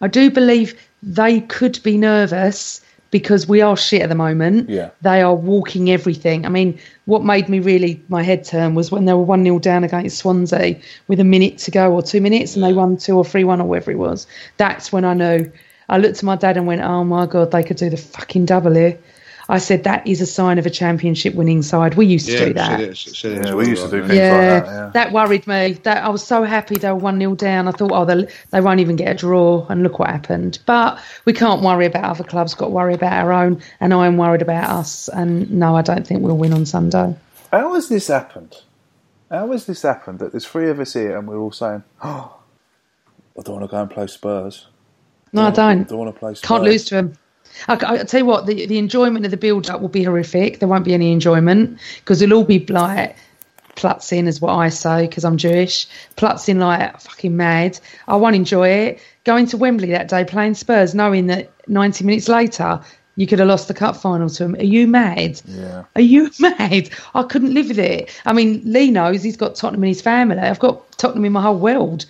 I do believe they could be nervous because we are shit at the moment. Yeah. They are walking everything. I mean, what made me really, my head turn was when they were 1 0 down against Swansea with a minute to go or two minutes and they won 2 or 3 1 or whatever it was. That's when I knew. I looked at my dad and went, oh my God, they could do the fucking double here. I said, that is a sign of a championship winning side. We used to do that. said it- said it Yeah, we used to do things Yeah, like that. Yeah. That worried me. That I was so happy they were one 0 down. I thought, oh, they they won't even get a draw, and look what happened. But we can't worry about other clubs. Got to worry about our own, and I am worried about us. And no, I don't think we'll win on Sunday. How has this happened? How has this happened that there's three of us here and we're all saying, "Oh, I don't want to go and play Spurs. No, I don't. I Don't want to play Spurs. Can't lose to them. I, I tell you what, the, the enjoyment of the build up will be horrific. There won't be any enjoyment because it'll all be like plutzing, is what I say, because I'm Jewish. Plutzing like fucking mad. I won't enjoy it. Going to Wembley that day playing Spurs, knowing that 90 minutes later you could have lost the cup final to them. Are you mad? Yeah. Are you mad? I couldn't live with it. I mean, Lee knows he's got Tottenham in his family. I've got Tottenham in my whole world.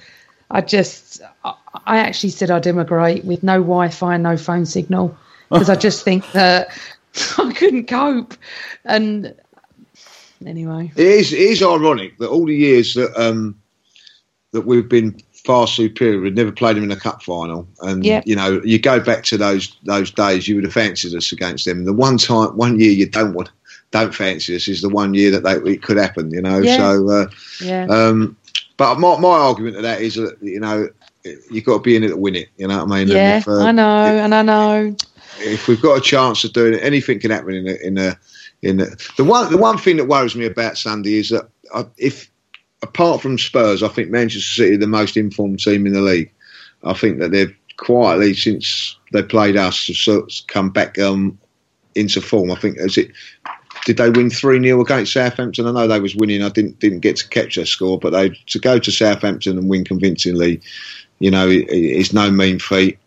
I just, I, I actually said I'd emigrate with no Wi-Fi, and no phone signal, because I just think that I couldn't cope. And anyway, It is, it is ironic that all the years that um, that we've been far superior, we've never played them in a cup final, and Yep. you know, you go back to those those days, you would have fancied us against them. The one time, one year, you don't want don't fancy us is the one year that they, it could happen. You know, Yeah. so. Uh, Yeah. um, but my, my argument to that is that you know you've got to be in it to win it. You know what I mean? Yeah, if, uh, I know, and I know. If we've got a chance of doing it, anything can happen in a, in a, in a, the one the one thing that worries me about Sunday is that I, if apart from Spurs, I think Manchester City are the most informed team in the league. I think that they've quietly since they played us have sort of come back um, into form. I think is it. Did they win three 0 against Southampton? I know they was winning. I didn't didn't get to catch their score, but they to go to Southampton and win convincingly, you know, is no mean feat.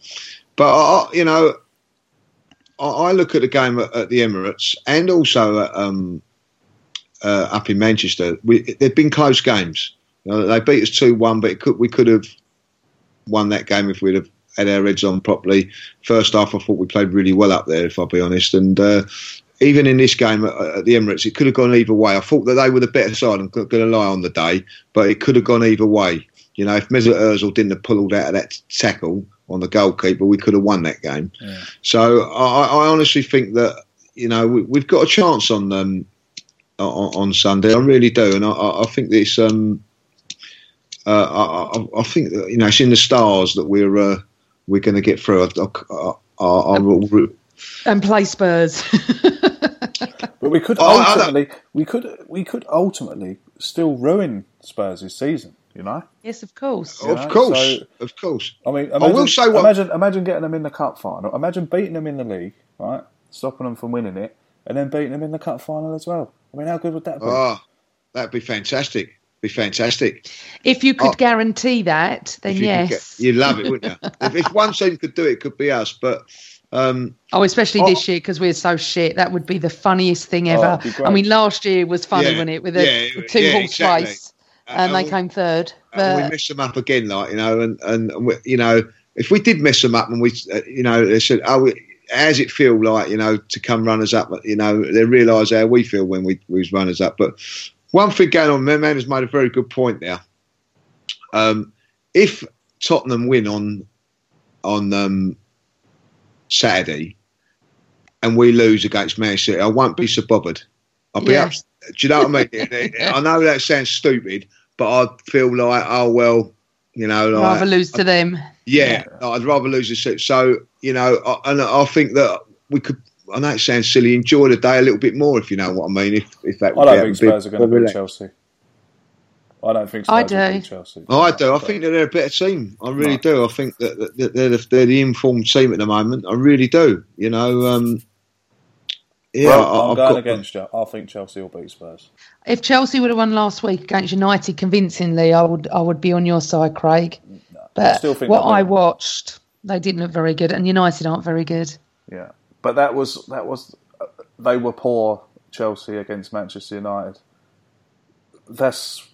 But I- you know, I, look at the game at, at the Emirates and also at, um, uh, up in Manchester. They've been close games. You know, they beat us two one, but could, we could have won that game if we'd have had our heads on properly. First half, I thought we played really well up there, if I'll be honest. And uh, even in this game at, at the Emirates, it could have gone either way. I thought that they were the better side. I'm going to lie on the day, but it could have gone either way. You know, if Mesut Ozil didn't have pulled out of that tackle on the goalkeeper, we could have won that game. So I, I honestly think that you know we, we've got a chance on them on, on Sunday. I really do, and I, I I think this. Um, uh, I, I, I think that, you know it's in the stars that we're uh, we're going to get through. I, I, I, And play Spurs. But we could Oh, I- I ultimately, we could, we could ultimately still ruin Spurs' season. You know, yes, of course. You of know, course, so- of course. I mean, I will say what- imagine, imagine getting them in the cup final. Imagine beating them in the league, right? Stopping them from winning it, and then beating them in the cup final as well. I mean, how good would that be? Ah, that'd be fantastic. Be fantastic. If you could Oh. guarantee that, then you yes. get- you'd love it, wouldn't you? if, if one team could do it, it could be us. But um, Oh, especially Oh. this year because we're so shit. That would be the funniest thing Oh, ever. it'd be great. I mean, last year was funny, Yeah, wasn't it? With a yeah, two yeah, horse exactly. race, and and they came third. and we But mess them up again, like you know, and and, and we, you know, if we did mess them up and we, uh, you know, they said, oh, we, how does it feel like you know to come runners up? You know, they realise how we feel when we we was runners up. But one thing going on, man, man has made a very good point there. Um, if Tottenham win on on um, Saturday and we lose against Man City, I won't be so bothered. I'll be Yeah. up. Do you know what I mean? I know that sounds stupid, but I feel like, oh well, you know, like, rather lose to them. yeah, I'd rather lose the set. So you know, I, and I think that we could. I know it sounds silly. Enjoy the day a little bit more, if you know what I mean. If if that I would don't be- think be- Spurs are going to beat relax. Chelsea. I don't think Spurs I do. beat Chelsea. Oh, I do. I think that they're a better team. I really Right. do. I think that, that, that they're, the, they're the informed team at the moment. I really do. You know, um, yeah. well, I, I'm I've going got, against you. I think Chelsea will beat Spurs. If Chelsea would have won last week against United convincingly, I would I would be on your side, Craig. But still think what I watched, they didn't look very good, and United aren't very good. Yeah, but that was that was they were poor Chelsea against Manchester United. That's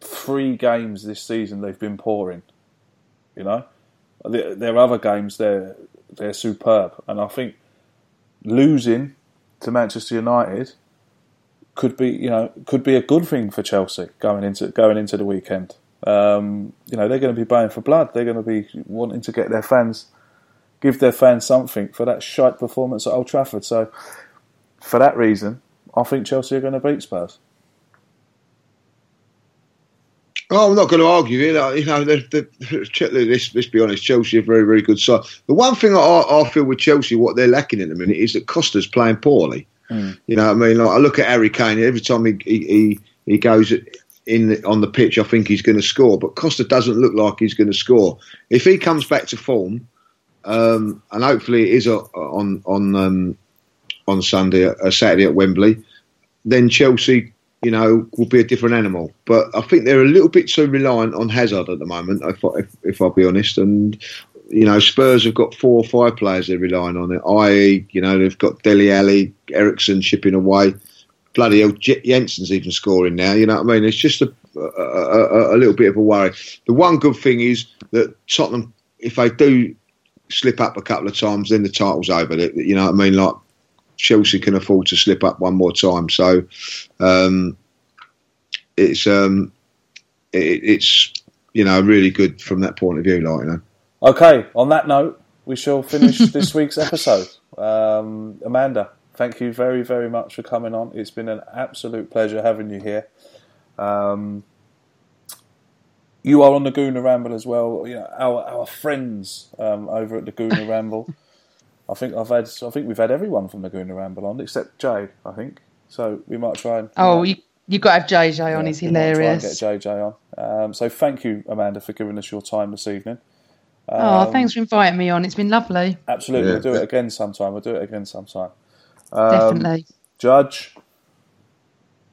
three games this season they've been poor in. You know, their, their other games they're they're superb, and I think losing to Manchester United could be you know could be a good thing for Chelsea going into going into the weekend. Um, you know they're going to be baying for blood. They're going to be wanting to get their fans give their fans something for that shite performance at Old Trafford. So, for that reason, I think Chelsea are going to beat Spurs. Oh, I'm not going to argue it. Uh, You know, the, the, Ch- let's, let's be honest. Chelsea are a very, very good side. The one thing I, I feel with Chelsea, what they're lacking at the minute, is that Costa's playing poorly. You know, what I mean, like I look at Harry Kane. Every time he he, he, goes in the, on the pitch, I think he's going to score. But Costa doesn't look like he's going to score. If he comes back to form, um, and hopefully it is uh, on on um, on Sunday, uh, Saturday at Wembley, then Chelsea, you know, will be a different animal. But I think they're a little bit too reliant on Hazard at the moment, if, I- if, if I'll be honest. And you know, Spurs have got four or five players they're relying on it. I.e., you know, they've got Dele Alli, Eriksen shipping away. Bloody hell, J- Janssen's even scoring now. You know what I mean? It's just a, a, a, a little bit of a worry. The one good thing is that Tottenham, if they do slip up a couple of times, then the title's over. You know what I mean? Like Chelsea can afford to slip up one more time. So um, it's um, it, it's you know really good from that point of view. Like you know. Okay, on that note, we shall finish this week's episode. Um, Amanda, thank you very, very much for coming on. It's been an absolute pleasure having you here. Um, you are on the Gooner Ramble as well. You know, our our friends um, over at the Gooner Ramble. I think I've had. I think we've had everyone from the Gooner Ramble on except Jay. I think so. We might try and. Oh, you you got to have JJ on. He's we might try and hilarious. get JJ on. Um, so thank you, Amanda, for giving us your time this evening. oh, Um, thanks for inviting me on. It's been lovely. Absolutely, Yeah. we'll do it again sometime. We'll do it again sometime. Um, Definitely. Judge,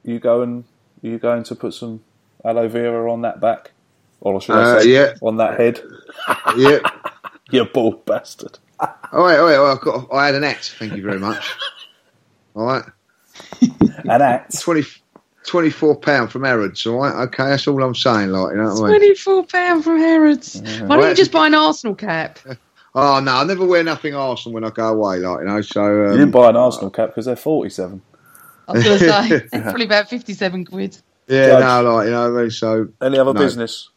you going? You going to put some aloe vera on that back, or should I Uh, say, yeah. on that head? Yeah. you bald bastard. All right, all right. Well, I've got. I had an act. Thank you very much. All right. An act. 20, 24 pound from Harrods. All right. Okay, that's all I'm saying. Like, you know what I mean? Twenty-four pound from Harrods. Why don't you just buy an Arsenal cap? Oh no, I never wear nothing Arsenal when I go away. Like, you know. So um, you didn't buy an Arsenal cap because they're forty-seven. I was going to say it's probably about fifty-seven quid. Yeah, Judge. no, like you know. what So Any other No. business?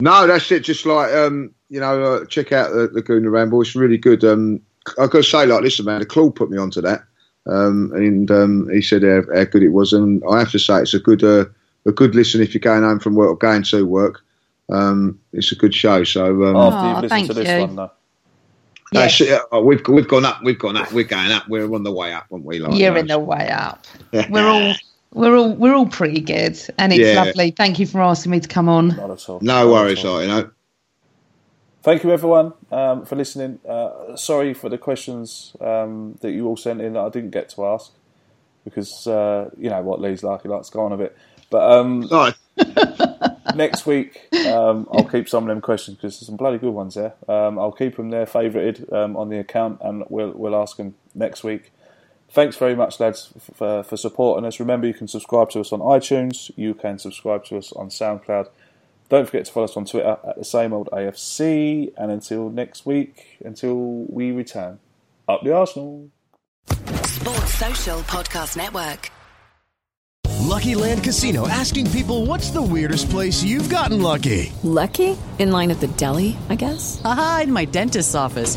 No, that's it. Just like um, you know, uh, check out the, the Gooner Ramble. It's really good. Um, I've got to say, like, listen, man, the Claude put me onto that, um, and um, he said how, how good it was, and I have to say, it's a good uh, a good listen if you're going home from work or going to work. Um, it's a good show. So um, After Oh, you've listened thank to this you. one, though. that's it. Uh, we've we've gone up. We've gone up. We're going up. We're on the way up, aren't we? Like, You're you in the way up. We're all we're all we're all pretty good, and it's Yeah. lovely. Thank you for asking me to come on. Not at all. No Not worries, at all. you know. Thank you, everyone, um, for listening. Uh, sorry for the questions um, that you all sent in that I didn't get to ask because uh, you know what Lee's like; he likes to go on a bit. But um, next week, um, I'll keep some of them questions because there's some bloody good ones there. Um, I'll keep them there, favourited um, on the account, and we'll we'll ask them next week. Thanks very much, lads, for, for supporting us. Remember, you can subscribe to us on iTunes. You can subscribe to us on SoundCloud. Don't forget to follow us on Twitter at the same old AFC. And until next week, until we return, up the Arsenal. Sports Social Podcast Network. Lucky Land Casino asking people what's the weirdest place you've gotten lucky? Lucky? In line at the deli, I guess? Aha, in my dentist's office.